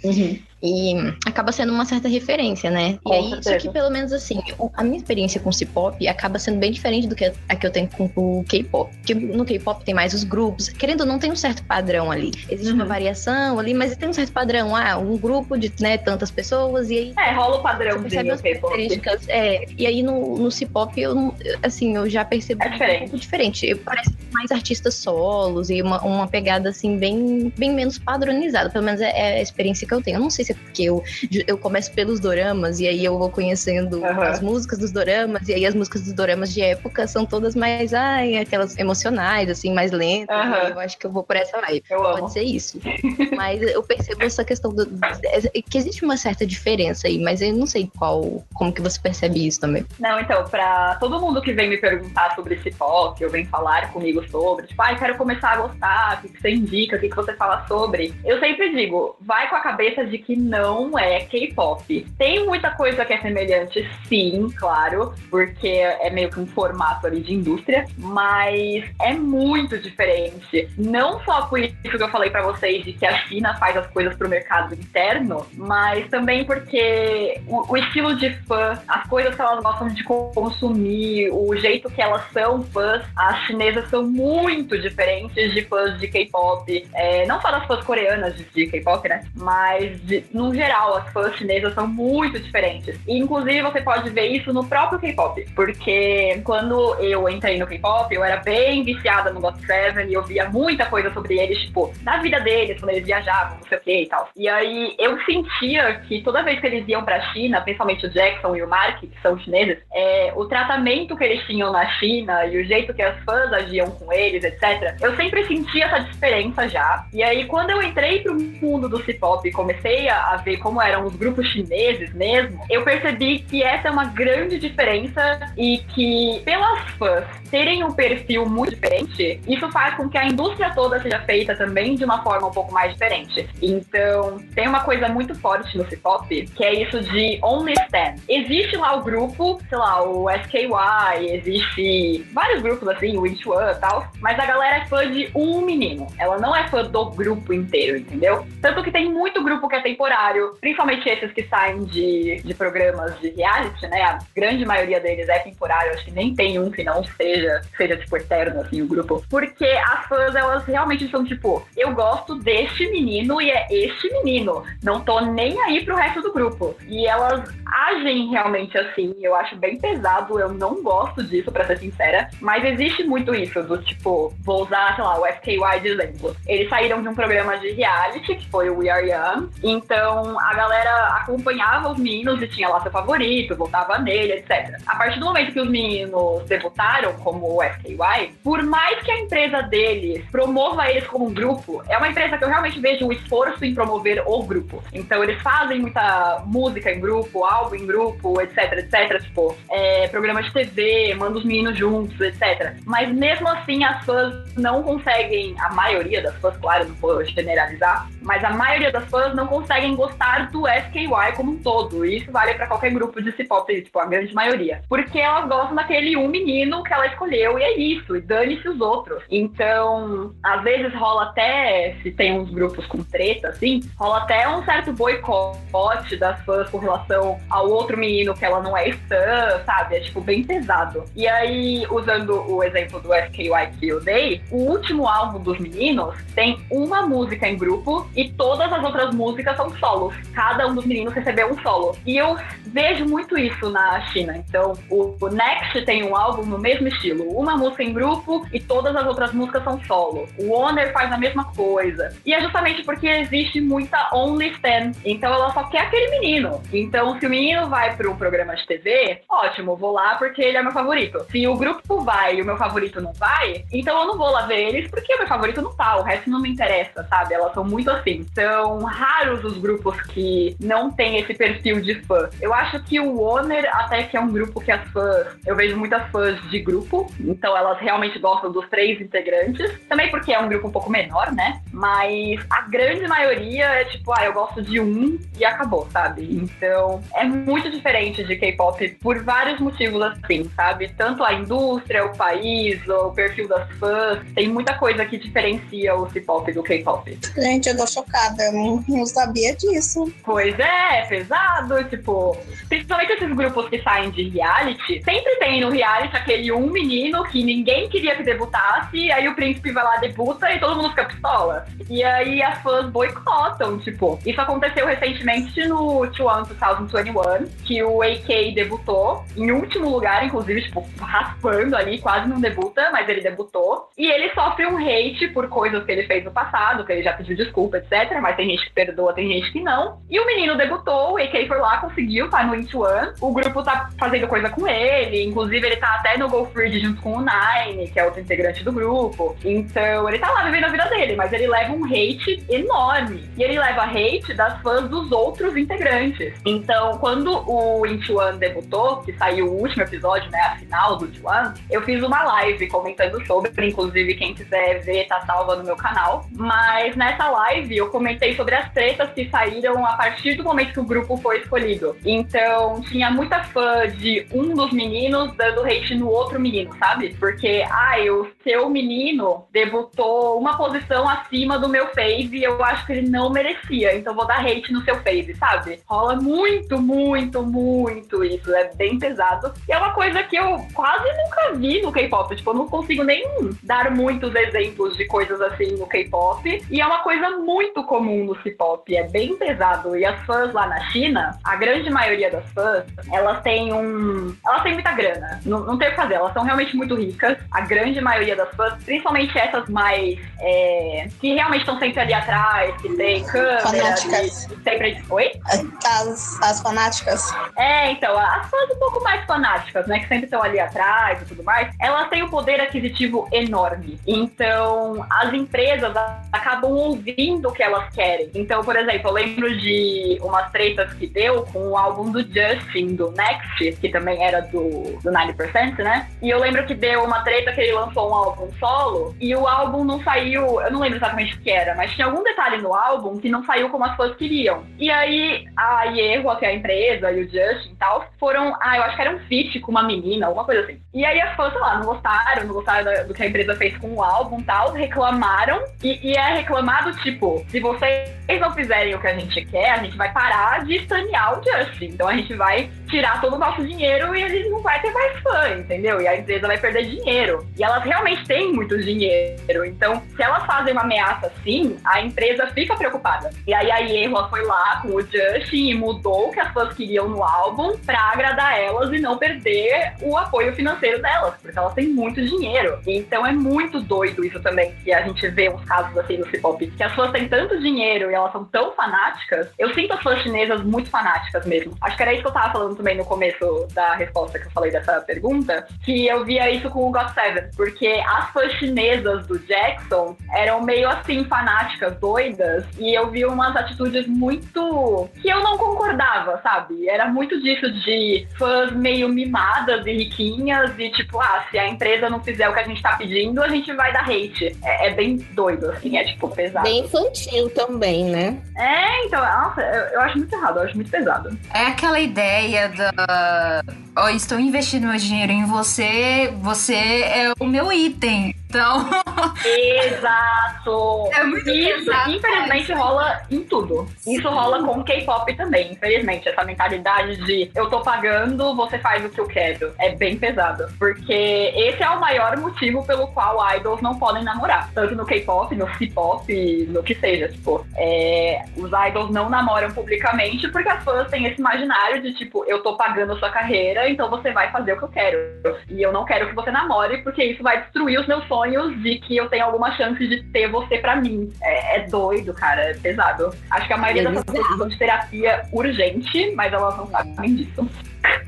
E acaba sendo uma certa referência, né? Com e aí, só certeza. que pelo menos assim, a minha experiência com o C-pop acaba sendo bem diferente do que a, que eu tenho com o K-pop. Porque no K-pop tem mais os grupos, querendo ou não, tem um certo padrão ali. Existe uma Uhum. variação ali, mas tem um certo padrão. Ah, um grupo de né, tantas pessoas, e aí É, rola o você padrãozinho percebe as características. É, e aí no, no C-pop, eu, assim, eu já percebo É diferente. um pouco diferente. Eu, parece mais artistas solos e uma, uma pegada, assim, bem, bem menos padronizada. Pelo menos é, é a experiência que eu tenho. Eu não sei é porque eu, eu começo pelos doramas e aí eu vou conhecendo Aham. as músicas dos doramas, e aí as músicas dos doramas de época são todas mais, ai, aquelas emocionais, assim, mais lentas. E Eu acho que eu vou por essa vibe. Eu amo. Pode ser isso. Mas eu percebo essa questão do, que existe uma certa diferença aí, mas eu não sei qual, como que você percebe isso também. Não, então, pra todo mundo que vem me perguntar sobre esse pop, ou vem falar comigo sobre, tipo, ai, ah, quero começar a gostar, o que, você indica, o que você fala sobre. Eu sempre digo, vai com a cabeça de que não é K-pop. Tem muita coisa que é semelhante, sim, claro, porque é meio que um formato ali de indústria, mas é muito diferente. Não só por isso que eu falei para vocês de que a China faz as coisas pro mercado interno, mas também porque o, o estilo de fã, as coisas que elas gostam de consumir, o jeito que elas são fãs, as chinesas são muito diferentes de fãs de K-pop. É, não só das fãs coreanas de K-pop, né? Mas, de, no geral, as fãs chinesas são muito diferentes. E, inclusive, você pode ver isso no próprio K-pop. Porque quando eu entrei no K-pop, eu era bem viciada no GOT7 e eu via muita coisa sobre eles, tipo, na vida deles, quando eles viajavam, não sei o que e tal. E aí eu sentia que toda vez que eles iam pra China, principalmente o Jackson e o Mark, que são chineses, é, o tratamento que eles tinham na China e o jeito que as fãs agiam com eles, etc., eu sempre sentia essa diferença já. E aí, quando eu entrei pro mundo do C-pop e comecei a, a ver como eram os grupos chineses mesmo, eu percebi que essa é uma grande diferença e que, pelas fãs terem um perfil muito diferente, isso faz com que a indústria toda seja feita também de uma forma um pouco mais diferente. Então, tem uma coisa muito forte no C-pop, que é isso de Only Stan. Existe lá o grupo, sei lá, o SKY, existe vários grupos assim, o Inch One e tal, mas a galera é fã de um menino. Ela não é fã do grupo inteiro, entendeu? Tanto que tem muito grupo que é temporário, principalmente esses que saem de, de programas de reality, né? A grande maioria deles é temporário, acho que nem tem um que não seja, seja tipo eterno, assim, o grupo. Porque as fãs, elas realmente são tipo, eu gosto deste menino e é este menino. Não tô nem aí pro resto do grupo. E elas agem realmente assim. Eu acho bem pesado. Eu não gosto disso, pra ser sincera. Mas existe muito isso, do tipo, vou usar, sei lá, o FKY de exemplo. Eles saíram de um programa de reality, que foi o We Are Young. Então a galera acompanhava os meninos e tinha lá seu favorito, votava nele, etc. A partir do momento que os meninos debutaram como o FKY, por mais que a empresa deles promova eles como um grupo, é uma empresa que eu realmente vejo o esforço em promover o grupo. Então eles fazem muita música em grupo, álbum em grupo, etc, etc. Tipo, é, programa de TV, manda os meninos juntos, etc. Mas mesmo assim as fãs não conseguem, a maioria das fãs, claro, não vou generalizar, mas a maioria das fãs não conseguem gostar do SKY como um todo. E isso vale para qualquer grupo de C-pop, tipo, a grande maioria. Porque elas gostam daquele um menino que ela escolheu e é isso, e dane-se os outros. Então, às vezes rola até, se tem uns grupos com treta, assim, rola até um certo boicote das fãs com relação ao outro menino que ela não é fã, sabe? É, tipo, bem pesado. E aí, usando o exemplo do SKY que eu dei, o último álbum dos meninos tem uma música em grupo e todas as outras músicas são solos. Cada um dos meninos recebeu um solo. E eu vejo muito isso na China. Então, o Next tem um álbum no mesmo estilo. Uma música em grupo e todas as outras músicas são solo. O Honor faz a mesma coisa. E é justamente porque existe muita Only Stan. Então ela só quer aquele menino. Então, se o menino vai para um programa de TV, ótimo, vou lá porque ele é meu favorito. Se o grupo vai e o meu favorito não vai, então eu não vou lá ver eles porque o meu favorito não tá. O resto não me interessa, sabe? Elas são muito assim. São raros os grupos que não têm esse perfil de fã. Eu acho que o Honor até que é um grupo que as fãs, eu vejo muitas fãs de grupo, então elas realmente gostam dos três integrantes. Também porque é um grupo um pouco menor, né? Mas a grande maioria é tipo, ah, eu gosto de um e acabou, sabe? Então é muito diferente de K-pop por vários motivos assim, sabe? Tanto a indústria, o país, o perfil das fãs, tem muita coisa que diferencia o C-pop do K-pop. Gente, eu tô chocada, eu não, não sabia disso. Pois é, é pesado, tipo, principalmente esses grupos que saem de reality, sempre tem no reality aquele um menino que ninguém queria que debutasse, aí o príncipe vai lá, debuta e todo mundo fica pistola. E aí as fãs boicotam, tipo. Isso aconteceu recentemente no T1 2021, que o AK debutou, em último lugar, inclusive, tipo, raspando ali, quase não debuta, mas ele debutou. E ele sofre um hate por coisas que ele fez no passado, que ele já pediu desculpa, etc. Mas tem gente que perdoa, tem gente que não. E o menino debutou, o AK foi lá, conseguiu, tá no Into One. O grupo tá fazendo coisa com ele, inclusive ele tá até no Go Free junto com o Nine, que é outro integrante do grupo. Então ele tá lá vivendo a vida dele, mas ele leva um hate enorme. E ele leva hate das fãs dos outros integrantes. Então, quando quando o Intuan debutou, que saiu o último episódio, né, a final do Intuan, eu fiz uma live comentando sobre, inclusive quem quiser ver tá salva no meu canal. Mas nessa live eu comentei sobre as tretas que saíram a partir do momento que o grupo foi escolhido. Então tinha muita fã de um dos meninos dando hate no outro menino, sabe? Porque, ai, o seu menino debutou uma posição acima do meu fave e eu acho que ele não merecia, então vou dar hate no seu fave, sabe? Rola muito, muito, muito isso. É bem pesado. E é uma coisa que eu quase nunca vi no K-pop. Tipo, eu não consigo nem dar muitos exemplos de coisas assim no K-pop. E é uma coisa muito comum no C-pop. É bem pesado. E as fãs lá na China, a grande maioria das fãs, elas têm um. Elas têm muita grana. Não, não tem o que fazer. Elas são realmente muito ricas. A grande maioria das fãs, principalmente essas mais. É, que realmente estão sempre ali atrás, que tem câmera. Fanáticas. E sempre. Oi? As, as fanáticas. É, então, as fãs um pouco mais fanáticas, né, que sempre estão ali atrás e tudo mais, elas têm um poder aquisitivo enorme. Então, as empresas acabam ouvindo o que elas querem. Então, por exemplo, eu lembro de umas tretas que deu com o álbum do Justin, do Next, que também era do, do 90%, né? E eu lembro que deu uma treta que ele lançou um álbum solo e o álbum não saiu, eu não lembro exatamente o que era, mas tinha algum detalhe no álbum que não saiu como as fãs queriam. E aí, a Ierro, que é a empresa, e o Justin e tal, foram, ah, eu acho que era um feat com uma menina, alguma coisa assim. E aí as fãs, sei lá, não gostaram, não gostaram do que a empresa fez com o álbum e tal, reclamaram. E, e é reclamado, tipo, se vocês não fizerem o que a gente quer, a gente vai parar de estanear o Justin. Então a gente vai tirar todo o nosso dinheiro e ele não vai ter mais fã, entendeu? E a empresa vai perder dinheiro. E elas realmente têm muito dinheiro. Então, se elas fazem uma ameaça assim, a empresa fica preocupada. E aí a Ierro foi lá com o Justin e mudou o que as fãs queriam no álbum pra agradar elas e não perder o apoio financeiro delas, porque elas têm muito dinheiro. Então é muito doido isso também, que a gente vê uns casos assim no C-pop, que as fãs têm tanto dinheiro e elas são tão fanáticas. Eu sinto as fãs chinesas muito fanáticas mesmo. Acho que era isso que eu tava falando também no começo da resposta que eu falei dessa pergunta, que eu via isso com o God Seven, porque as fãs chinesas do Jackson eram meio assim fanáticas, doidas, e eu vi umas atitudes muito que eu não concordava, sabe? Era muito disso de fãs meio mimadas e riquinhas e tipo, ah, se a empresa não fizer o que a gente tá pedindo, a gente vai dar hate. É, é bem doido, assim, é tipo pesado. Bem infantil também, né? É, então, nossa, eu, eu acho muito errado, eu acho muito pesado. É aquela ideia da. Ó, estou investindo meu dinheiro em você, você é o meu item. Então. Exato! É muito Isso, pesado, infelizmente, rola em tudo. Isso rola com K-pop também, infelizmente. Essa mentalidade de eu tô pagando, você faz o que eu quero. É bem pesado. Porque esse é o maior motivo pelo qual idols não podem namorar. Tanto no K-pop, no C-pop, no que seja. Tipo, é, os idols não namoram publicamente porque as fãs têm esse imaginário de, tipo, eu tô pagando a sua carreira, então você vai fazer o que eu quero. E eu não quero que você namore, porque isso vai destruir os meus sonhos de que eu tenho alguma chance de ter você pra mim. É, é doido, cara, é pesado. Acho que a maioria É das pessoas precisam de terapia urgente, mas elas não sabem disso.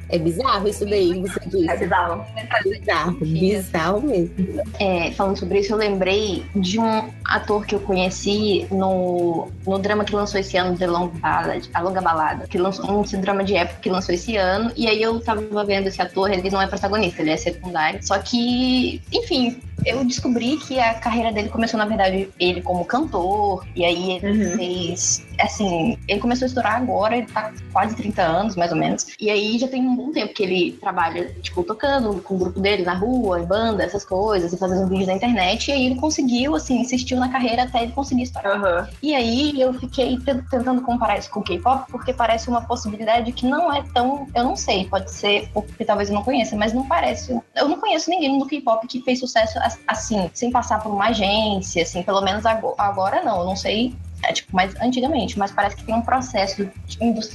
É bizarro isso daí você disse. É bizarro. Bizarro, bizarro mesmo. É, falando sobre isso, eu lembrei de um ator que eu conheci no, no drama que lançou esse ano, The Long Ballad, A Longa Balada, que lançou um drama de época que lançou esse ano, e aí eu tava vendo esse ator, ele não é protagonista, ele é secundário, só que, enfim, eu descobri que a carreira dele começou, na verdade, ele como cantor, e aí ele Uhum. fez, assim, ele começou a estourar agora, ele tá quase 30 anos, mais ou menos, e aí já tem um bom tempo que ele trabalha, tipo, tocando com o grupo dele na rua, em banda, essas coisas, e fazendo vídeos na internet, e aí ele conseguiu, assim, insistiu na carreira até ele conseguir estourar. Aham. E aí eu fiquei te- tentando comparar isso com o K-pop, porque parece uma possibilidade que não é tão. Eu não sei, pode ser porque talvez eu não conheça, mas não parece. Eu não conheço ninguém no K-pop que fez sucesso assim, sem passar por uma agência, assim, pelo menos ago- agora não. Eu não sei. É, tipo, mas antigamente, mas parece que tem um processo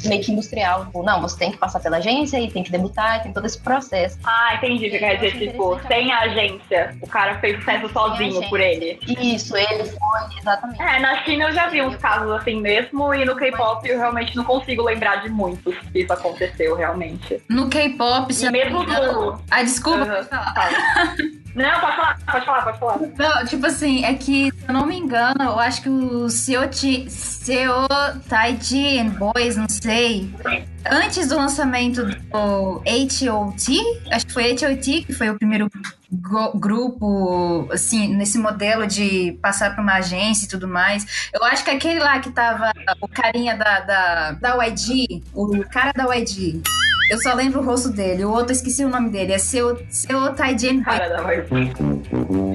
meio que industrial. Tipo, não, você tem que passar pela agência e tem que debutar, e tem todo esse processo. Ah, entendi o que quer dizer, tipo, sem a agência. O cara fez sucesso sozinho por ele. Isso, ele foi, exatamente. É, na China eu já vi uns casos assim mesmo, e no K-pop eu realmente não consigo lembrar de muitos que isso aconteceu realmente. No K-pop, se mesmo não do. Ah, desculpa, pode falar. Não, pode falar, pode falar, pode falar. Não, tipo assim, é que, se eu não me engano, eu acho que o Seo and Boys, não sei, antes do lançamento do H.O.T., acho que foi H.O.T. que foi o primeiro grupo, assim, nesse modelo de passar para uma agência e tudo mais. Eu acho que aquele lá que tava o carinha da, da, da YG, o cara da YG. Eu só lembro o rosto dele. O outro, eu esqueci o nome dele. É seu, seu Taijin. Cara da YG.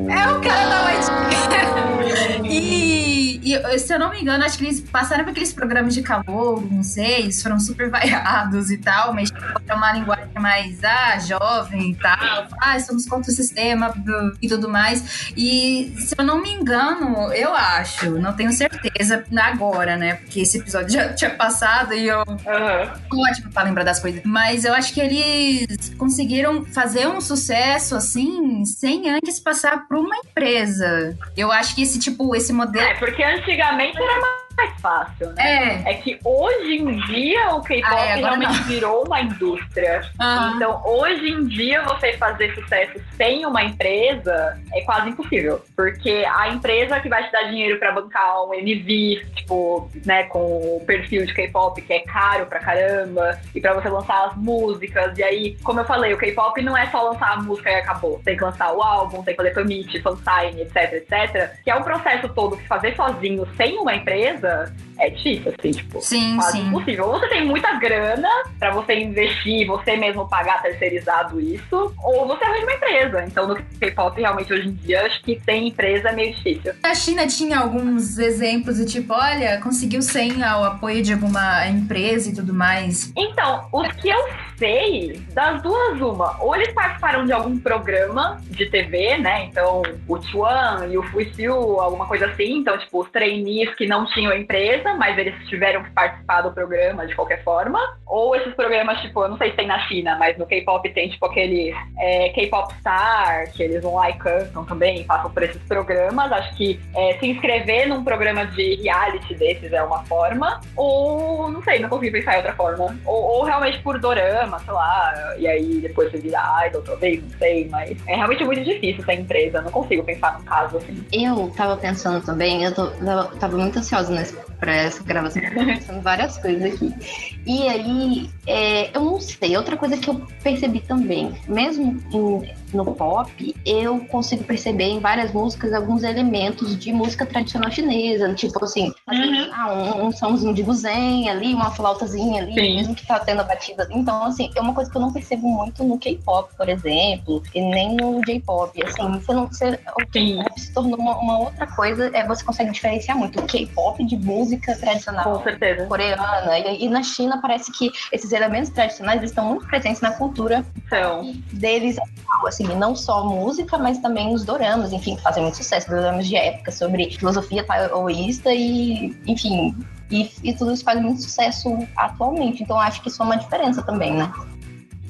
É o cara da YG. e, e, se eu não me engano, acho que eles passaram por aqueles programas de calor, não sei, eles foram super vaiados e tal, mas é uma linguagem mais, ah, jovem e tal. Ah, somos contra o sistema e tudo mais. E, se eu não me engano, eu acho, não tenho certeza agora, né? Porque esse episódio já tinha passado e eu... Uhum. Ótimo pra lembrar das coisas. Mas eu acho que eles conseguiram fazer um sucesso, assim, sem antes passar por uma empresa. Eu acho que esse, tipo, esse modelo... É, porque antigamente era mais fácil, né? É, é que hoje em dia o K-pop ah, é, realmente não. virou uma indústria. Uhum. Então, hoje em dia, você fazer sucesso sem uma empresa é quase impossível. Porque a empresa que vai te dar dinheiro para bancar um MV, tipo, né, com o perfil de K-pop que é caro pra caramba, e para você lançar as músicas. E aí, como eu falei, o K-pop não é só lançar a música e acabou. Tem que lançar o álbum, tem que fazer commit, fansign, etc, etc. Que é um processo todo que fazer sozinho sem uma empresa coisa é difícil, assim, tipo, sim, quase sim. impossível. Ou você tem muita grana para você investir, você mesmo pagar terceirizado isso, ou você arranja uma empresa. Então, no K-pop, realmente, hoje em dia, acho que tem empresa é meio difícil. A China tinha alguns exemplos de tipo, olha, conseguiu sem o apoio de alguma empresa e tudo mais. Então, os que eu sei, das duas, uma, ou eles participaram de algum programa de TV, né? Então, o Chuan e o Fuixiu, alguma coisa assim. Então, tipo, os trainees que não tinham empresa, mas eles tiveram que participar do programa de qualquer forma. Ou esses programas, tipo, eu não sei se tem na China, mas no K-pop tem, tipo, aquele é, K-pop Star, que eles vão lá e cantam também, passam por esses programas. Acho que é, se inscrever num programa de reality desses é uma forma. Ou, não sei, não consigo pensar em outra forma. Ou, ou realmente por dorama, sei lá, e aí depois você vira idol, talvez, não sei, mas é realmente muito difícil ser empresa. Não consigo pensar num caso assim. Eu tava pensando também, eu tô, tava muito ansiosa nesse para essa gravação, pensando várias coisas aqui. E aí, é, eu não sei, outra coisa que eu percebi também, mesmo em, no pop, eu consigo perceber em várias músicas alguns elementos de música tradicional chinesa, tipo assim, uhum. ah, um, um somzinho de guzen ali, uma flautazinha ali, Sim. mesmo que tá tendo a batida. Então, assim, é uma coisa que eu não percebo muito no K-pop, por exemplo, e nem no J-pop. Assim, você não, você, o K-pop se tornou uma, uma, outra coisa, é, você consegue diferenciar muito o K-pop de música tradicional coreana. E, e, na China parece que esses elementos tradicionais estão muito presentes na cultura então. deles, assim, não só música, mas também os doramas, enfim, que fazem muito sucesso, doramas de época sobre filosofia taoísta e, enfim, e, e, tudo isso faz muito sucesso atualmente. Então acho que isso é uma diferença também, né?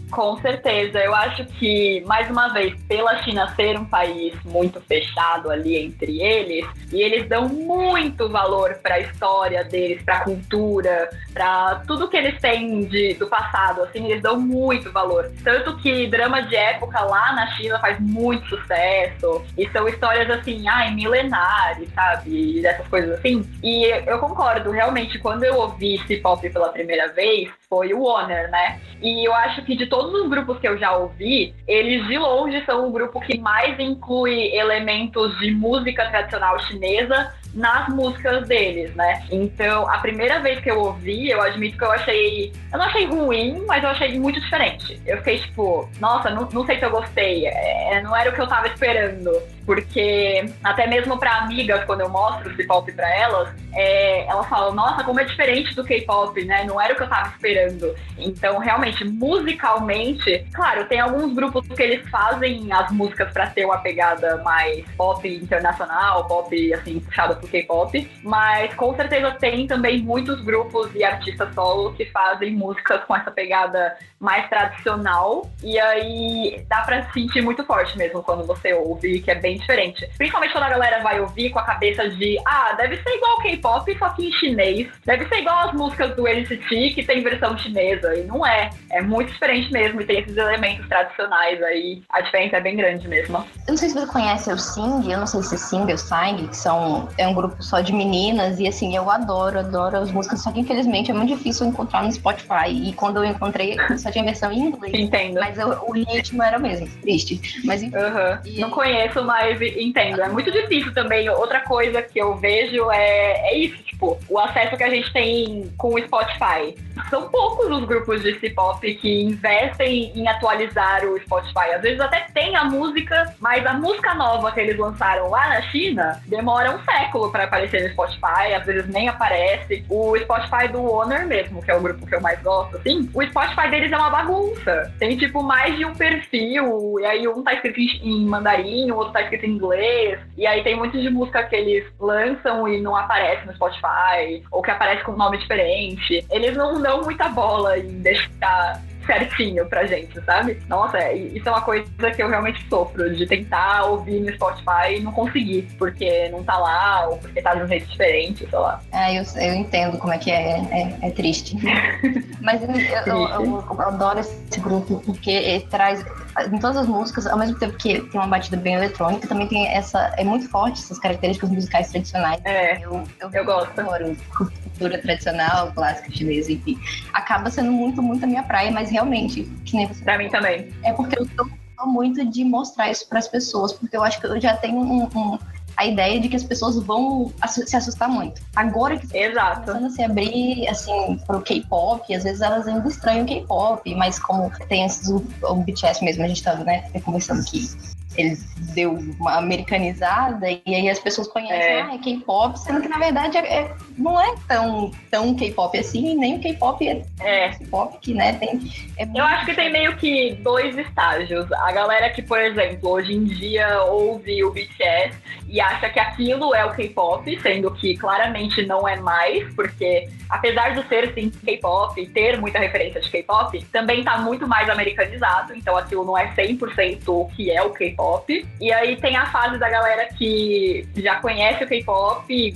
Com certeza. Eu acho que, mais uma vez, pela China ser um país muito fechado ali entre eles, e eles dão muito valor para a história deles, para a cultura, para tudo que eles têm de, do passado, assim, eles dão muito valor. Tanto que drama de época lá na China faz muito sucesso, e são histórias assim, ai, milenares, sabe? Dessas coisas assim. E eu concordo, realmente, quando eu ouvi C-pop pela primeira vez, foi o Honor, né? E eu acho que de todos os grupos que eu já ouvi, eles de longe são o grupo que mais inclui elementos de música tradicional chinesa nas músicas deles, né? Então, a primeira vez que eu ouvi, eu admito que eu achei. Eu não achei ruim, mas eu achei muito diferente. Eu fiquei tipo, nossa, não, não sei se eu gostei. É, não era o que eu tava esperando. Porque, até mesmo para amigas, quando eu mostro o K-pop pra elas, é, elas falam, nossa, como é diferente do K-pop, né? Não era o que eu tava esperando. Então, realmente, musicalmente, claro, tem alguns grupos que eles fazem as músicas para ter uma pegada mais pop internacional, pop, assim, puxado pro K-pop, mas com certeza tem também muitos grupos e artistas solo que fazem músicas com essa pegada mais tradicional, e aí dá pra sentir muito forte mesmo quando você ouve, que é bem diferente. Principalmente quando a galera vai ouvir com a cabeça de, ah, deve ser igual K-pop, só que em chinês. Deve ser igual as músicas do NCT, que tem versão chinesa, e não é. É muito diferente mesmo, e tem esses elementos tradicionais aí. A diferença é bem grande mesmo. Eu não sei se você conhece o Sing, eu não sei se é Sing ou Sang, que são, é um grupo só de meninas, e assim, eu adoro, adoro as músicas, só que infelizmente é muito difícil encontrar no Spotify, e quando eu encontrei, só tinha versão em inglês. Entendo. Mas eu, o ritmo era o mesmo, triste. Mas enfim. Uhum. E... Não conheço, mas entendo. É muito difícil também. Outra coisa que eu vejo é, é isso, tipo, o acesso que a gente tem com o Spotify. São poucos os grupos de C-pop que investem em atualizar o Spotify. Às vezes até tem a música, mas a música nova que eles lançaram lá na China demora um século para aparecer no Spotify, às vezes nem aparece. O Spotify do Honor mesmo, que é o grupo que eu mais gosto, assim, o Spotify deles é uma bagunça. Tem, tipo, mais de um perfil, e aí um tá escrito em mandarim, o outro tá escrito em inglês, e aí tem muitos de música que eles lançam e não aparece no Spotify, ou que aparece com um nome diferente. Eles não dão muita bola em deixar certinho pra gente, sabe? Nossa, é, isso é uma coisa que eu realmente sofro, de tentar ouvir no Spotify e não conseguir, porque não tá lá, ou porque tá de um jeito diferente, sei lá. É, eu, eu entendo como é que é, é, é triste. Mas eu, eu, eu, eu, adoro esse grupo, porque ele traz, em todas as músicas, ao mesmo tempo que tem uma batida bem eletrônica, também tem essa, é muito forte essas características musicais tradicionais. É, eu, eu, eu gosto. Adoro cultura tradicional, clássica chinesa, enfim. Acaba sendo muito, muito a minha praia, mas realmente, que nem você. Pra mim também. É porque eu tô muito de mostrar isso para as pessoas, porque eu acho que eu já tenho um, um, a ideia de que as pessoas vão se assustar muito. Agora que Exato. começando a se abrir assim pro K-pop, às vezes elas ainda estranham o K-pop, mas como tem esses, o, o BTS mesmo, a gente tá né, conversando aqui ele deu uma americanizada e aí as pessoas conhecem, é. ah, é K-pop, sendo que na verdade é, é, não é tão, tão K-pop assim, nem o K-pop é, é. K-pop que, né, tem... É Eu acho que tem meio que dois estágios. A galera que, por exemplo, hoje em dia ouve o BTS e acha que aquilo é o K-pop, sendo que claramente não é mais, porque apesar de ser sim K-pop e ter muita referência de K-pop, também tá muito mais americanizado, então aquilo não é 100% o que é o K-pop. E aí tem a fase da galera que já conhece o K-pop,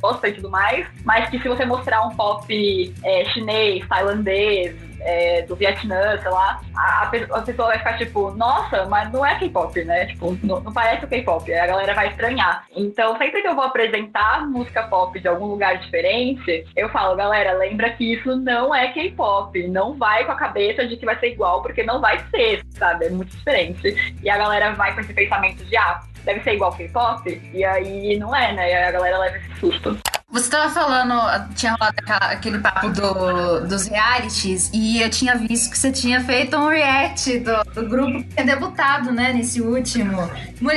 gosta e tudo mais, mas que se você mostrar um pop é, chinês, tailandês, é, do Vietnã, sei lá, a, a, pessoa vai ficar tipo, nossa, mas não é K-pop, né? Tipo, não, não parece o K-pop. A galera vai estranhar. Então, sempre que eu vou apresentar música pop de algum lugar diferente, eu falo, galera, lembra que isso não é K-pop. Não vai com a cabeça de que vai ser igual, porque não vai ser, sabe? É muito diferente. E a galera vai com esse pensamento de, ah, deve ser igual K-pop, e aí não é, né? E a galera leva esse susto. Você estava falando, tinha rolado aquele papo do, dos realities, e eu tinha visto que você tinha feito um react do, do grupo que é debutado, né, nesse último.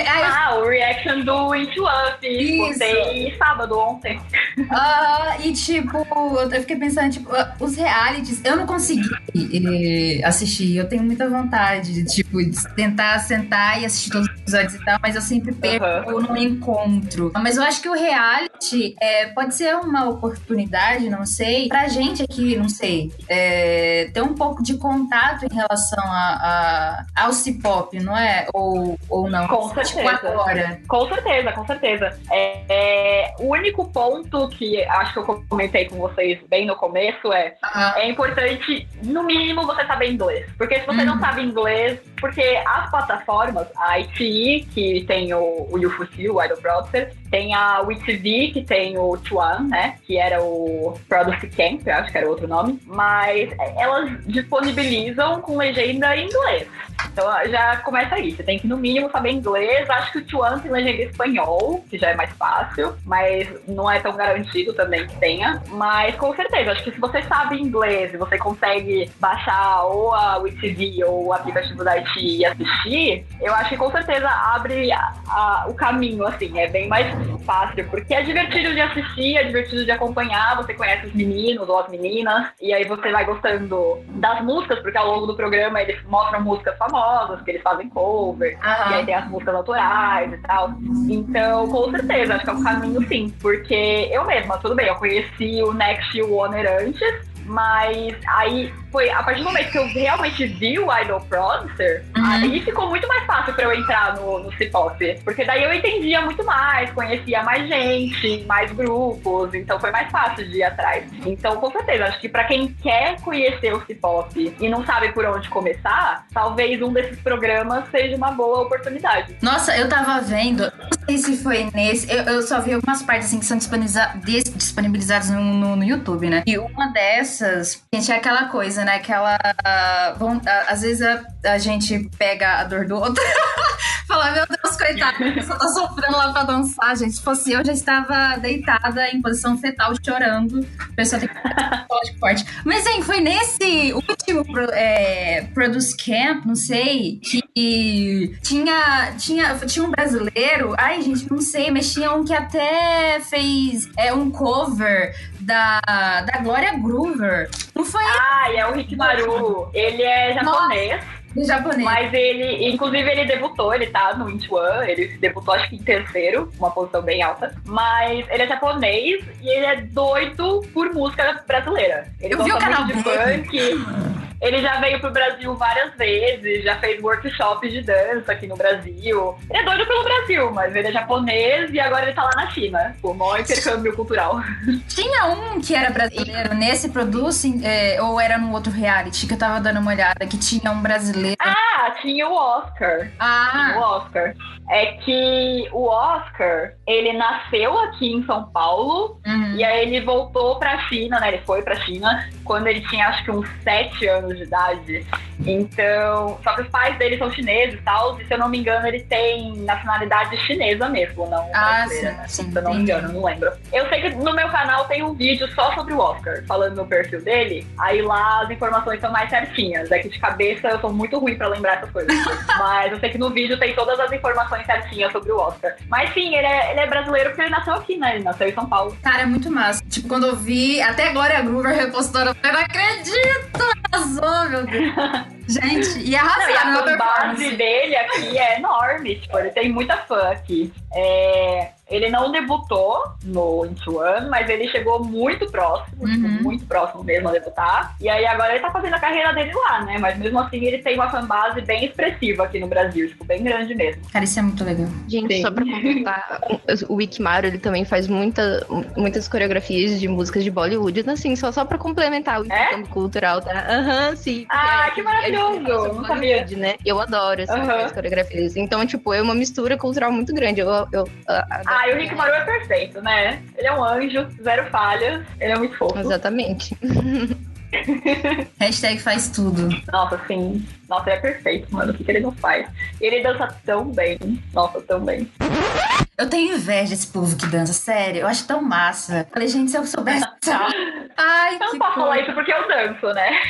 ah, o reaction do Into Up. Isso. sábado, ontem. Ah, e tipo, eu fiquei pensando, tipo, os realities, eu não consegui eh, assistir, eu tenho muita vontade de, tipo, de tentar sentar e assistir todos os episódios e tal, mas eu sempre perco uhum. no encontro. Mas eu acho que o reality é, pode ser uma oportunidade, não sei, pra gente aqui, não sei, é, ter um pouco de contato em relação a, a ao C-pop, não é? Ou, ou não? Com tipo, certeza. Tipo agora. Com certeza, com certeza. É, é, o único ponto que acho que eu comentei com vocês bem no começo é uhum. é importante, no mínimo, você saber inglês. Porque se você uhum. não sabe inglês, porque as plataformas, a ITE, que tem o, o UFUC, o Idol Browser, tem a WeTV, que tem o Chuan, né? Que era o Product Camp, eu acho que era outro nome. Mas elas disponibilizam com legenda em inglês. Então já começa aí. Você tem que, no mínimo, saber inglês. Acho que o Chuan tem legenda em espanhol, que já é mais fácil, mas não é tão garantido também que tenha. Mas com certeza, acho que se você sabe inglês e você consegue baixar ou a WeTV ou o aplicativo da IT e assistir, eu acho que com certeza abre a, a, o caminho, assim. É bem mais fácil, porque é divertido de assistir, é divertido de acompanhar. Você conhece os meninos ou as meninas, e aí você vai gostando das músicas, porque ao longo do programa eles mostram músicas famosas porque eles fazem cover, Aham. e aí tem as músicas autorais e tal. Então, com certeza, acho que é um caminho sim. Porque eu mesma, tudo bem, eu conheci o Next e o Honor antes, mas aí foi a partir do momento que eu realmente vi o Idol Producer, Uhum. aí ficou muito mais fácil pra eu entrar no, no C-pop. Porque daí eu entendia muito mais, conhecia mais gente, mais grupos, então foi mais fácil de ir atrás. Então, com certeza, acho que pra quem quer conhecer o C-pop e não sabe por onde começar, talvez um desses programas seja uma boa oportunidade. Nossa, eu tava vendo, não sei se foi nesse, eu, eu só vi algumas partes assim que são disponibiliza- dis- disponibilizadas no, no, no YouTube, né? E uma dessas, gente, é aquela coisa, né? Aquela. A- às vezes a, a gente pega a dor do outro. Falar, meu Deus, coitado, a pessoa tá sofrendo lá pra dançar, gente. Se fosse eu, já estava deitada em posição fetal, chorando. A pessoa tem que forte. Mas, hein, foi nesse último é, Produce Camp, não sei, que tinha, tinha, tinha um brasileiro, ai, gente, não sei, mas tinha um que até fez é, um cover da, da Glória Groover. Não foi Ah, é o Hikimaru. Ele é japonês. do japonês. Mas ele, inclusive, ele debutou, ele tá no Intuan, ele debutou acho que em terceiro, uma posição bem alta. Mas ele é japonês e ele é doido por música brasileira. Ele Eu vi o canal de funk. Ele já veio pro Brasil várias vezes, já fez workshops de dança aqui no Brasil. Ele é doido pelo Brasil, mas ele é japonês e agora ele tá lá na China. O maior intercâmbio cultural. Tinha um que era brasileiro nesse Produce, é, ou era num outro reality que eu tava dando uma olhada, que tinha um brasileiro. Ah, tinha o Oscar. Tinha Ah, o Oscar. É que o Oscar, ele nasceu aqui em São Paulo uhum. e aí ele voltou pra China, né? Ele foi pra China quando ele tinha acho que uns 7 anos de idade. Então, só que os pais dele são chineses e tal, e se eu não me engano, ele tem nacionalidade chinesa mesmo, não Ah, brasileira, sim, né? sim, Se eu não me engano, não lembro. Eu sei que no meu canal tem um vídeo só sobre o Oscar, falando no perfil dele. Aí lá as informações são mais certinhas. É que de cabeça eu sou muito ruim pra lembrar essas coisas. Mas eu sei que no vídeo tem todas as informações certinhas sobre o Oscar. Mas sim, ele é, ele é brasileiro porque ele nasceu aqui, né? Ele nasceu em São Paulo. Cara, é muito massa. Tipo, quando eu vi, até agora a Groover repostou, eu não acredito! Arrasou, meu Deus. Gente, e Não, e arrasaram a fanbase performance. dele aqui é enorme, tipo, ele tem muita fã aqui. É, ele não debutou no One, mas ele chegou muito próximo, tipo, Uhum. muito próximo mesmo a debutar. E aí agora ele tá fazendo a carreira dele lá, né? Mas mesmo assim ele tem uma fanbase bem expressiva aqui no Brasil, tipo, bem grande mesmo. Cara, isso é muito legal. Gente, Sim. só pra completar, o Wikimaru, ele também faz muita, muitas coreografias de músicas de Bollywood, então, assim, só, só pra complementar o intercâmbio cultural, tá? Aham, sim. Ah, porque que maravilhoso, gente faz não Bollywood, né? Eu adoro essas as coreografias. Então, tipo, é uma mistura cultural muito grande. Eu, eu, a- adoro Ah, e o. Rick Maru é perfeito, né? Ele é um anjo, zero falhas, ele é muito fofo. Exatamente. Hashtag faz tudo. Nossa, sim. Nossa, ele é perfeito, mano. O que, que ele não faz? Ele dança tão bem. Nossa, tão bem. Eu tenho inveja desse povo que dança, sério. Eu acho tão massa. Falei, gente, se eu soubesse. Ai, Eu não que posso falar isso porque eu danço, né?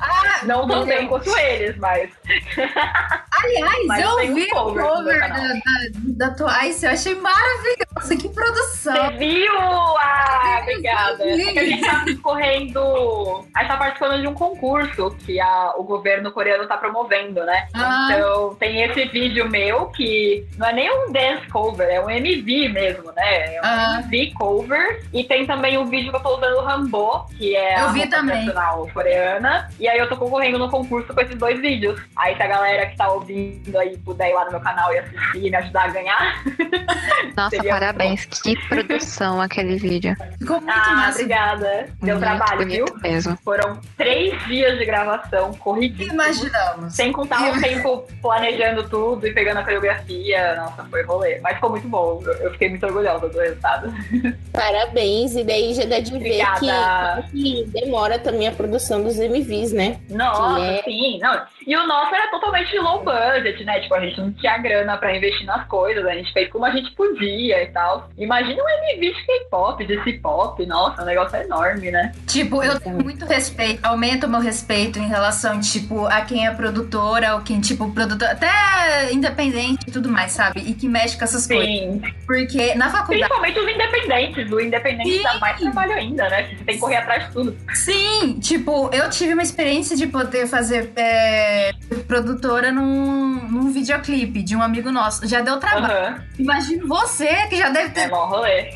Ah, Não tão bem quanto eles, mas. Aliás, Mas eu um vi o cover cover da, da, da Twice, eu achei maravilhoso. Que produção. Você viu? Ah, obrigada. que a gente tá correndo. A gente tá participando de um concurso que a, o governo coreano tá promovendo, né? Ah. Então tem esse vídeo meu que não é nem um dance cover, é um MV mesmo, né? É um Ah. MV cover. E tem também o vídeo que eu tô usando o Rambo, que é Eu a vi tradicional coreana. E aí eu tô concorrendo no concurso com esses dois vídeos. Aí se a galera que tá ouvindo aí puder ir lá no meu canal e assistir e me ajudar a ganhar. Nossa, Seria parabéns. Que produção aquele vídeo. Ficou muito ah, massa. obrigada. Deu Muito trabalho, viu? mesmo. Foram três dias de gravação, corridíssimo. Imaginamos. Sem contar o tempo planejando tudo e pegando a coreografia. Nossa, foi rolê. Mas ficou muito bom. Eu fiquei muito orgulhosa do resultado. Parabéns, e daí já dá de ver Obrigada. que, que demora também a produção dos MVs, né? Nossa, é- sim. Não. E o nosso era totalmente low budget. né? Tipo, a gente não tinha grana pra investir nas coisas, a gente fez como a gente podia e tal. Imagina um MV de K-pop, de C-pop, nossa, o negócio é enorme, né? Tipo, eu tenho muito respeito, aumenta o meu respeito em relação, tipo, a quem é produtora, ou quem, tipo, produtor, até independente e tudo mais, sabe? E que mexe com essas Sim. coisas. Porque na faculdade. Principalmente os independentes. O independente Sim. dá mais trabalho ainda, né? Você tem que correr atrás de tudo. Sim, tipo, eu tive uma experiência de poder fazer é, produtora num, num videoclipe de um amigo nosso. Já deu trabalho. Aham. Imagino você que já deve É ter mó rolê.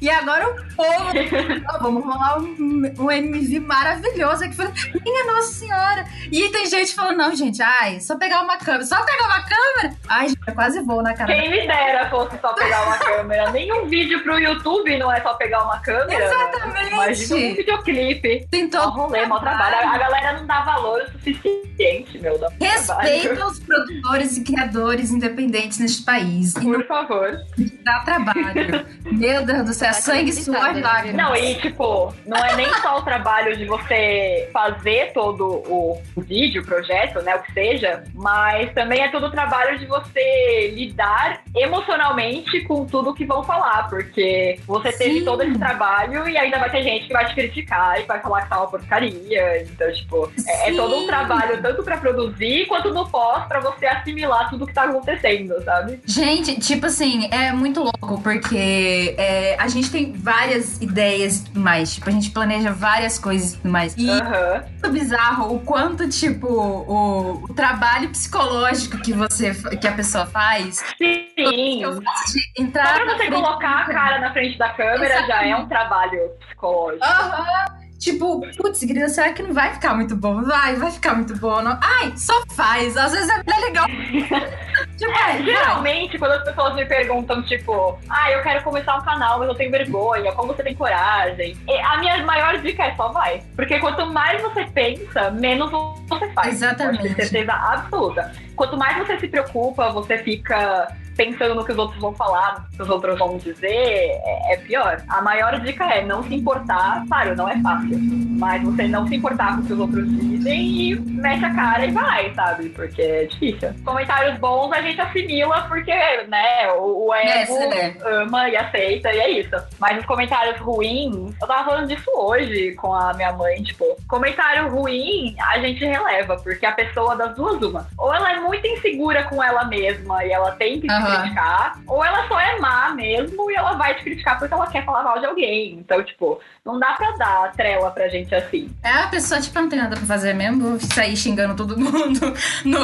E agora o povo. ó, vamos rolar um, um MV maravilhoso aqui. Minha Nossa Senhora. E tem gente falando, não, gente, ai, só pegar uma câmera. Só pegar uma câmera? Ai, gente, eu quase vou na cara. Quem me dera fosse só pegar uma câmera. Nenhum vídeo pro YouTube não é só pegar uma câmera. Exatamente. Imagina um videoclipe. Tem Mó todo rolê, mó trabalho. A galera não dá valor o suficiente, meu. Respeita os produtores e criadores independentes neste país. Por favor. dá trabalho. Meu Deus do céu, é sangue, suor e lágrimas. Não, e tipo, não é nem só o trabalho de você fazer todo o, vídeo, o projeto, né, o que seja, mas também é todo o trabalho de você lidar emocionalmente com tudo que vão falar, porque você teve Sim. todo esse trabalho e ainda vai ter gente que vai te criticar e vai falar que tá uma porcaria. Então, tipo, é, é todo um trabalho tanto pra produzir quanto no pós pra você assimilar tudo que tá acontecendo, sabe? Gente, tipo assim, é muito louco, porque é, a gente tem várias ideias e tudo mais. Tipo, a gente planeja várias coisas e tudo mais. E Aham. muito bizarro o quanto, tipo, o, o trabalho psicológico que você que a pessoa faz. Sim. Eu faço de Só pra você colocar a cara na frente da câmera já é um trabalho psicológico. Aham. Tipo, putz, grila, será que não vai ficar muito bom? Vai, vai ficar muito bom. Não? Ai, só faz. Às vezes é legal. tipo, É, vai, vai. geralmente, quando as pessoas me perguntam, tipo, ah, eu quero começar um canal, mas eu tenho vergonha, como você tem coragem? E a minha maior dica é só vai. Porque quanto mais você pensa, menos você faz. Exatamente. Ter certeza absoluta. Quanto mais você se preocupa, você fica pensando no que os outros vão falar, no que os outros vão dizer, é, é pior. A maior dica é não se importar, claro, não é fácil, mas você não se importar com o que os outros dizem e mete a cara e vai, sabe? Porque é difícil. Comentários bons a gente assimila porque, né, o, o ego né? ama e aceita e é isso. Mas os comentários ruins, eu tava falando disso hoje com a minha mãe, tipo, comentário ruim a gente releva, porque a pessoa das duas uma. Ou ela é muito insegura com ela mesma e ela tem que te Criticar, ou ela só é má mesmo e ela vai te criticar porque ela quer falar mal de alguém. Então, tipo, não dá pra dar trela pra gente assim. É, a pessoa, tipo, não tem nada pra fazer mesmo, sair xingando todo mundo no,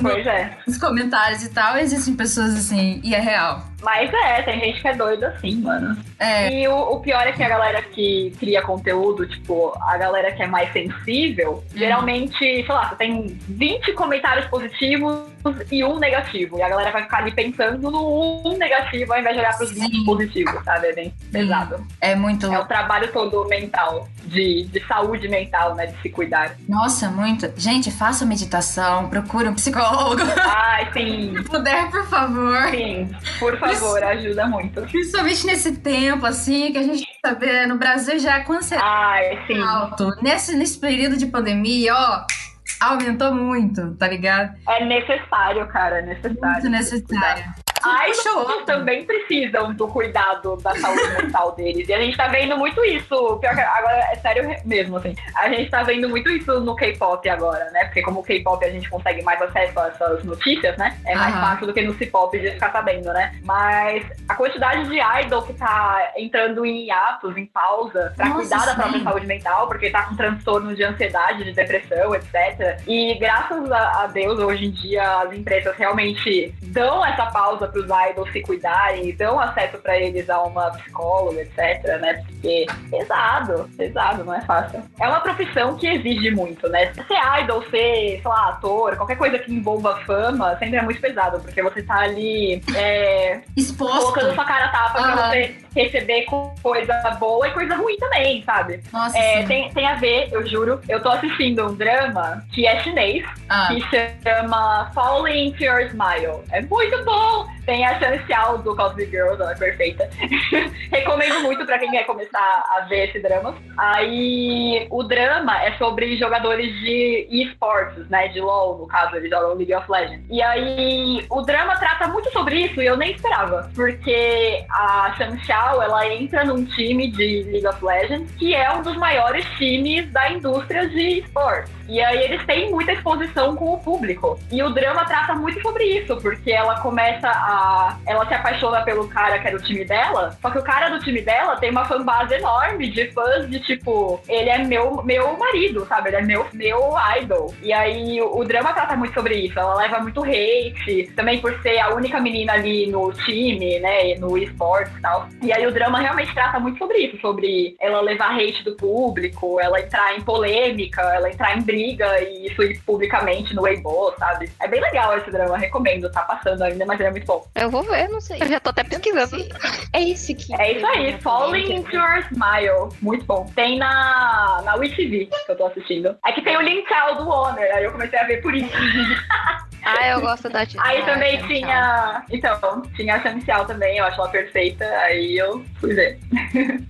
Pois é. nos comentários e tal. Existem pessoas assim, e é real. Mas é, tem gente que é doida assim, mano. É, E o, o pior é que a galera que cria conteúdo, tipo, a galera que é mais sensível, geralmente, sei lá, você tem 20 comentários positivos e um negativo. E a galera vai ficar ali pensando no um negativo ao invés de olhar pros 20 Sim. positivos, sabe? É bem pesado. é muito É o trabalho todo mental, de, de saúde mental, né? De se cuidar. Nossa, muito. Gente, faça meditação, procure um psicólogo. Ai, sim, Se puder, por favor. sim. Por favor, ajuda muito. Principalmente nesse tempo, assim, que a gente sabe, no Brasil já é com ansiedade Ai, sim. alto. Nesse, nesse período de pandemia, ó, aumentou muito, tá ligado? É necessário, cara, é necessário. Muito necessário. Idols Puxa outro. também precisam do cuidado da saúde mental deles. E a gente tá vendo muito isso. Pior que agora é sério mesmo, assim. A gente tá vendo muito isso no K-pop agora, né? Porque como o K-pop a gente consegue mais acesso a essas notícias, né? É mais Aham. fácil do que no C-pop de ficar sabendo, né? Mas a quantidade de idol que tá entrando em hiatos, em pausa, pra Nossa, cuidar da própria sim. saúde mental, porque tá com transtorno de ansiedade, de depressão, etc. E graças a Deus, hoje em dia, as empresas realmente dão essa pausa pros idols se cuidarem e dão acesso pra eles a uma psicóloga, etc, né? Porque pesado, pesado, não é fácil. É uma profissão que exige muito, né? Ser idol, ser, sei lá, ator, qualquer coisa que envolva fama, sempre é muito pesado, porque você tá ali é, Exposto. colocando sua cara a tapa pra Aham. você receber co- coisa boa e coisa ruim também, sabe? Nossa, É, tem, tem a ver, eu juro. Eu tô assistindo um drama que é chinês, Ah, que chama Falling into Your Smile. É muito bom! Tem a Chancial do Cosmic Girls, ela é perfeita. Recomendo muito pra quem quer começar a ver esse drama. Aí o drama é sobre jogadores de esportes, né? De LoL, no caso, eles jogam League of Legends. E aí o drama trata muito sobre isso e eu nem esperava. Porque a Chancial, ela entra num time de League of Legends que é um dos maiores times da indústria de esportes. E aí eles têm muita exposição com o público. E o drama trata muito sobre isso, porque ela começa a. Ela se apaixona pelo cara que era do time dela, só que o cara do time dela tem uma fanbase enorme de fãs de tipo, ele é meu, meu marido, sabe? Ele é meu, meu idol. E aí o, o drama trata muito sobre isso. Ela leva muito hate, também por ser a única menina ali no time, né? No esportes e tal. E aí o drama realmente trata muito sobre isso, sobre ela levar hate do público, ela entrar em polêmica, ela entrar em briga e isso ir publicamente no Weibo, sabe? É bem legal esse drama, recomendo. Tá passando ainda, mas ele é muito bom. Eu vou ver, não sei. Eu já tô até pesquisando. É esse que. É isso aí, Falling into Your Smile. Muito bom. Tem na, na WeTV que eu tô assistindo. É que tem o Linkal do Honor, aí eu comecei a ver por isso. Ah, eu gosto da Tina. Aí também Ah, tinha. Então, tinha a Chancial também, eu acho ela perfeita. Aí eu fui ver.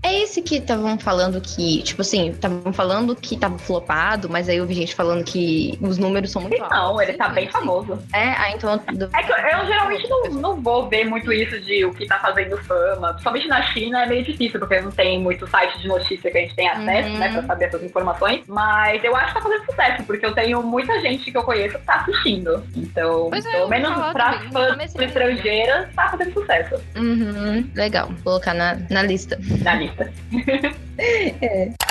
É esse que estavam falando que, tipo assim, estavam falando que tava flopado, mas aí eu vi gente falando que os números são muito altos. Não, ele tá bem assim. famoso. É, ah, então. É que eu, eu geralmente não, não vou ver muito isso de o que tá fazendo fama. Principalmente na China é meio difícil, porque não tem muito site de notícia que a gente tem acesso, Uhum. né, pra saber essas informações. Mas eu acho que tá fazendo sucesso, porque eu tenho muita gente que eu conheço que tá assistindo. Então, Pois é, pelo vou menos pra fãs estrangeiras, tá fazendo sucesso Uhum, legal, vou colocar na, na lista. na lista.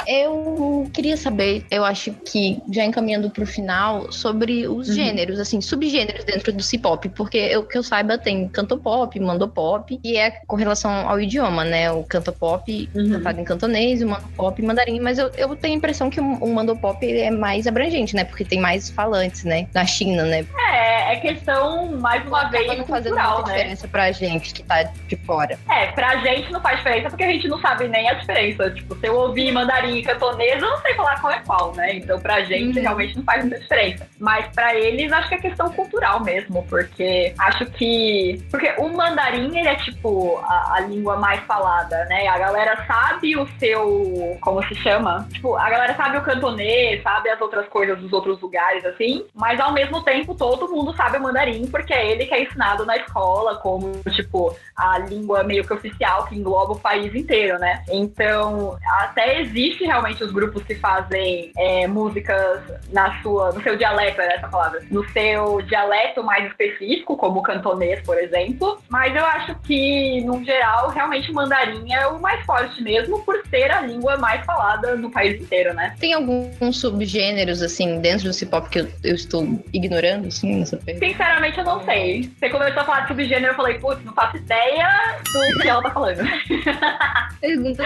Eu queria saber, eu acho que já encaminhando pro final, sobre os Uhum. gêneros, assim, subgêneros dentro do C-pop, porque eu que eu saiba tem cantopop, mandopop, e é com relação ao idioma, né? O cantopop Uhum. cantado em cantonês, o mandopop em mandarim, mas eu, eu tenho a impressão que o, o mandopop ele é mais abrangente, né? Porque tem mais falantes, né? Na China, né? É, é questão, mais uma vez, não fazendo cultural, muita né? diferença pra gente que tá de fora. É, pra gente não faz diferença porque a gente não sabe nem a diferença. Tipo, se eu ouvir mandarim e cantonês, eu não sei falar qual é qual, né? Então pra gente Uhum. realmente não faz muita diferença. Mas pra eles, acho que é questão cultural mesmo, porque acho que. Porque o mandarim, ele é tipo a, a língua mais falada, né? A galera sabe o seu. Como se chama? Tipo, a galera sabe o cantonês, sabe as outras coisas dos outros lugares, assim, mas ao mesmo tempo todo mundo sabe o mandarim, porque é ele que é ensinado na escola como, tipo, a língua meio que oficial que engloba o país inteiro, né? Então, até existe realmente os grupos que fazem é, músicas na sua, no seu dialeto, era essa palavra, no seu dialeto mais específico, como o cantonês, por exemplo. Mas eu acho que, no geral, realmente o mandarim é o mais forte mesmo, por ser a língua mais falada no país inteiro, né? Tem alguns subgêneros, assim, dentro do C-pop que eu, eu estou ignorando, assim, nessa pergunta? Sinceramente, eu não sei. Você começou a falar de subgênero, eu falei, putz, não faço ideia do que ela tá falando. Pergunta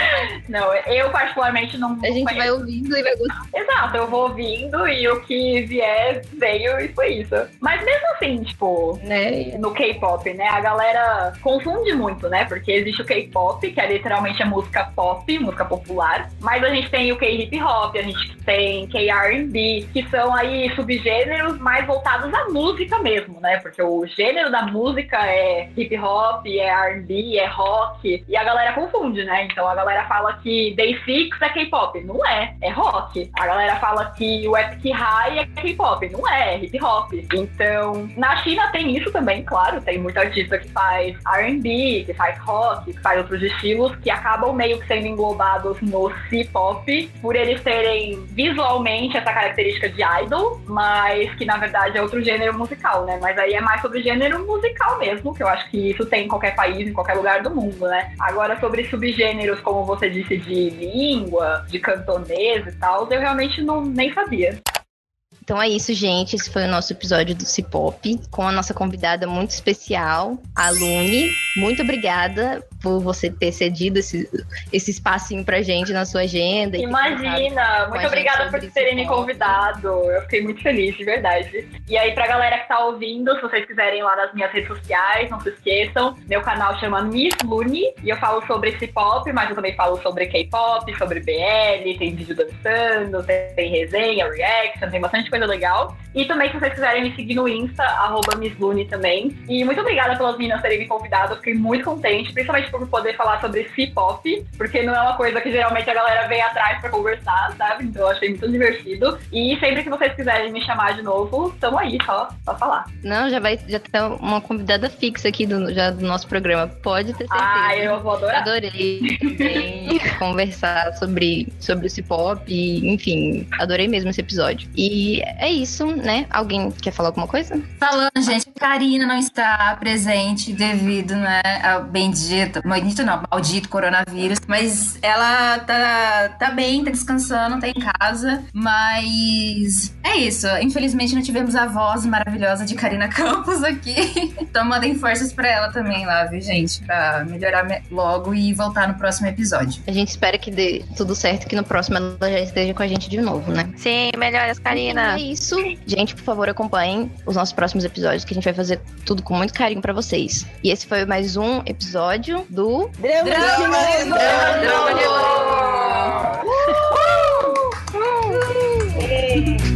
Não, eu particularmente não. A gente não vai conheço. ouvindo e vai gostar. Exato, eu vou ouvindo e o que vier veio e foi isso. Mas mesmo assim, tipo, Né? no K-pop, né? A galera confunde muito, né? Porque existe o K-pop, que é literalmente a música pop, música popular. Mas a gente tem o K-hip hop, a gente tem K-R&B, que são aí subgêneros mais voltados à música mesmo, né? Porque o gênero da música é hip hop, é R&B, é rock. E a galera confunde, né? Então a galera fala que Day Six é K-pop. Não é, é rock. A galera fala que o Epic High é K-pop. Não é, é hip hop. Então, na China tem isso também, claro. Tem muita artista que faz R&B, que faz rock, que faz outros estilos, que acabam meio que sendo englobados no C-pop, por eles terem visualmente essa característica de idol, mas que na verdade é outro gênero musical, né? Mas aí é mais sobre gênero musical mesmo, que eu acho que isso tem em qualquer país, em qualquer lugar do mundo, né? Agora, sobre subgêneros, como você disse, de língua, de cantonês e tal, eu realmente não nem sabia. Então é isso, gente. Esse foi o nosso episódio do C-Pop com a nossa convidada muito especial, a Lune. Muito obrigada por você ter cedido esse, esse espacinho pra gente na sua agenda. Imagina! Muito obrigada por terem me convidado. Eu fiquei muito feliz, de verdade. E aí, pra galera que tá ouvindo, se vocês quiserem ir lá nas minhas redes sociais, não se esqueçam. Meu canal chama Miss Lune e eu falo sobre esse pop, mas eu também falo sobre K-pop, sobre BL, tem vídeo dançando, tem resenha, reaction, tem bastante coisa legal. E também, se vocês quiserem me seguir no Insta, arroba Misslune também. E muito obrigada pelas meninas terem me convidado. Eu fiquei muito contente, principalmente por poder falar sobre C-pop, porque não é uma coisa que geralmente a galera vem atrás pra conversar, sabe? Então eu achei muito divertido. E sempre que vocês quiserem me chamar de novo, estamos aí, só, só falar. Não, já vai já ter uma convidada fixa aqui do, já do nosso programa. Pode ter certeza. Ah, eu vou adorar. Adorei também conversar sobre, sobre o C-pop e, enfim, adorei mesmo esse episódio. E é isso, né? Alguém quer falar alguma coisa? Falando, gente, a Karina não está presente devido, né, ao bendito, bendito não, maldito coronavírus, mas ela tá, tá bem, tá descansando, tá em casa, mas é isso. Infelizmente não tivemos a voz maravilhosa de Karina Campos aqui. então mandem forças pra ela também lá, viu, gente? Pra melhorar logo e voltar no próximo episódio. A gente espera que dê tudo certo, que no próximo ela já esteja com a gente de novo, né? Sim, melhoras, Karina. E é isso. Gente, por favor, acompanhem os nossos próximos episódios, que a gente vai fazer tudo com muito carinho pra vocês. E esse foi mais um episódio do Drama, Drama, Drama, Drama, Drama. Uh! Uh! Uh! Uh! Uh!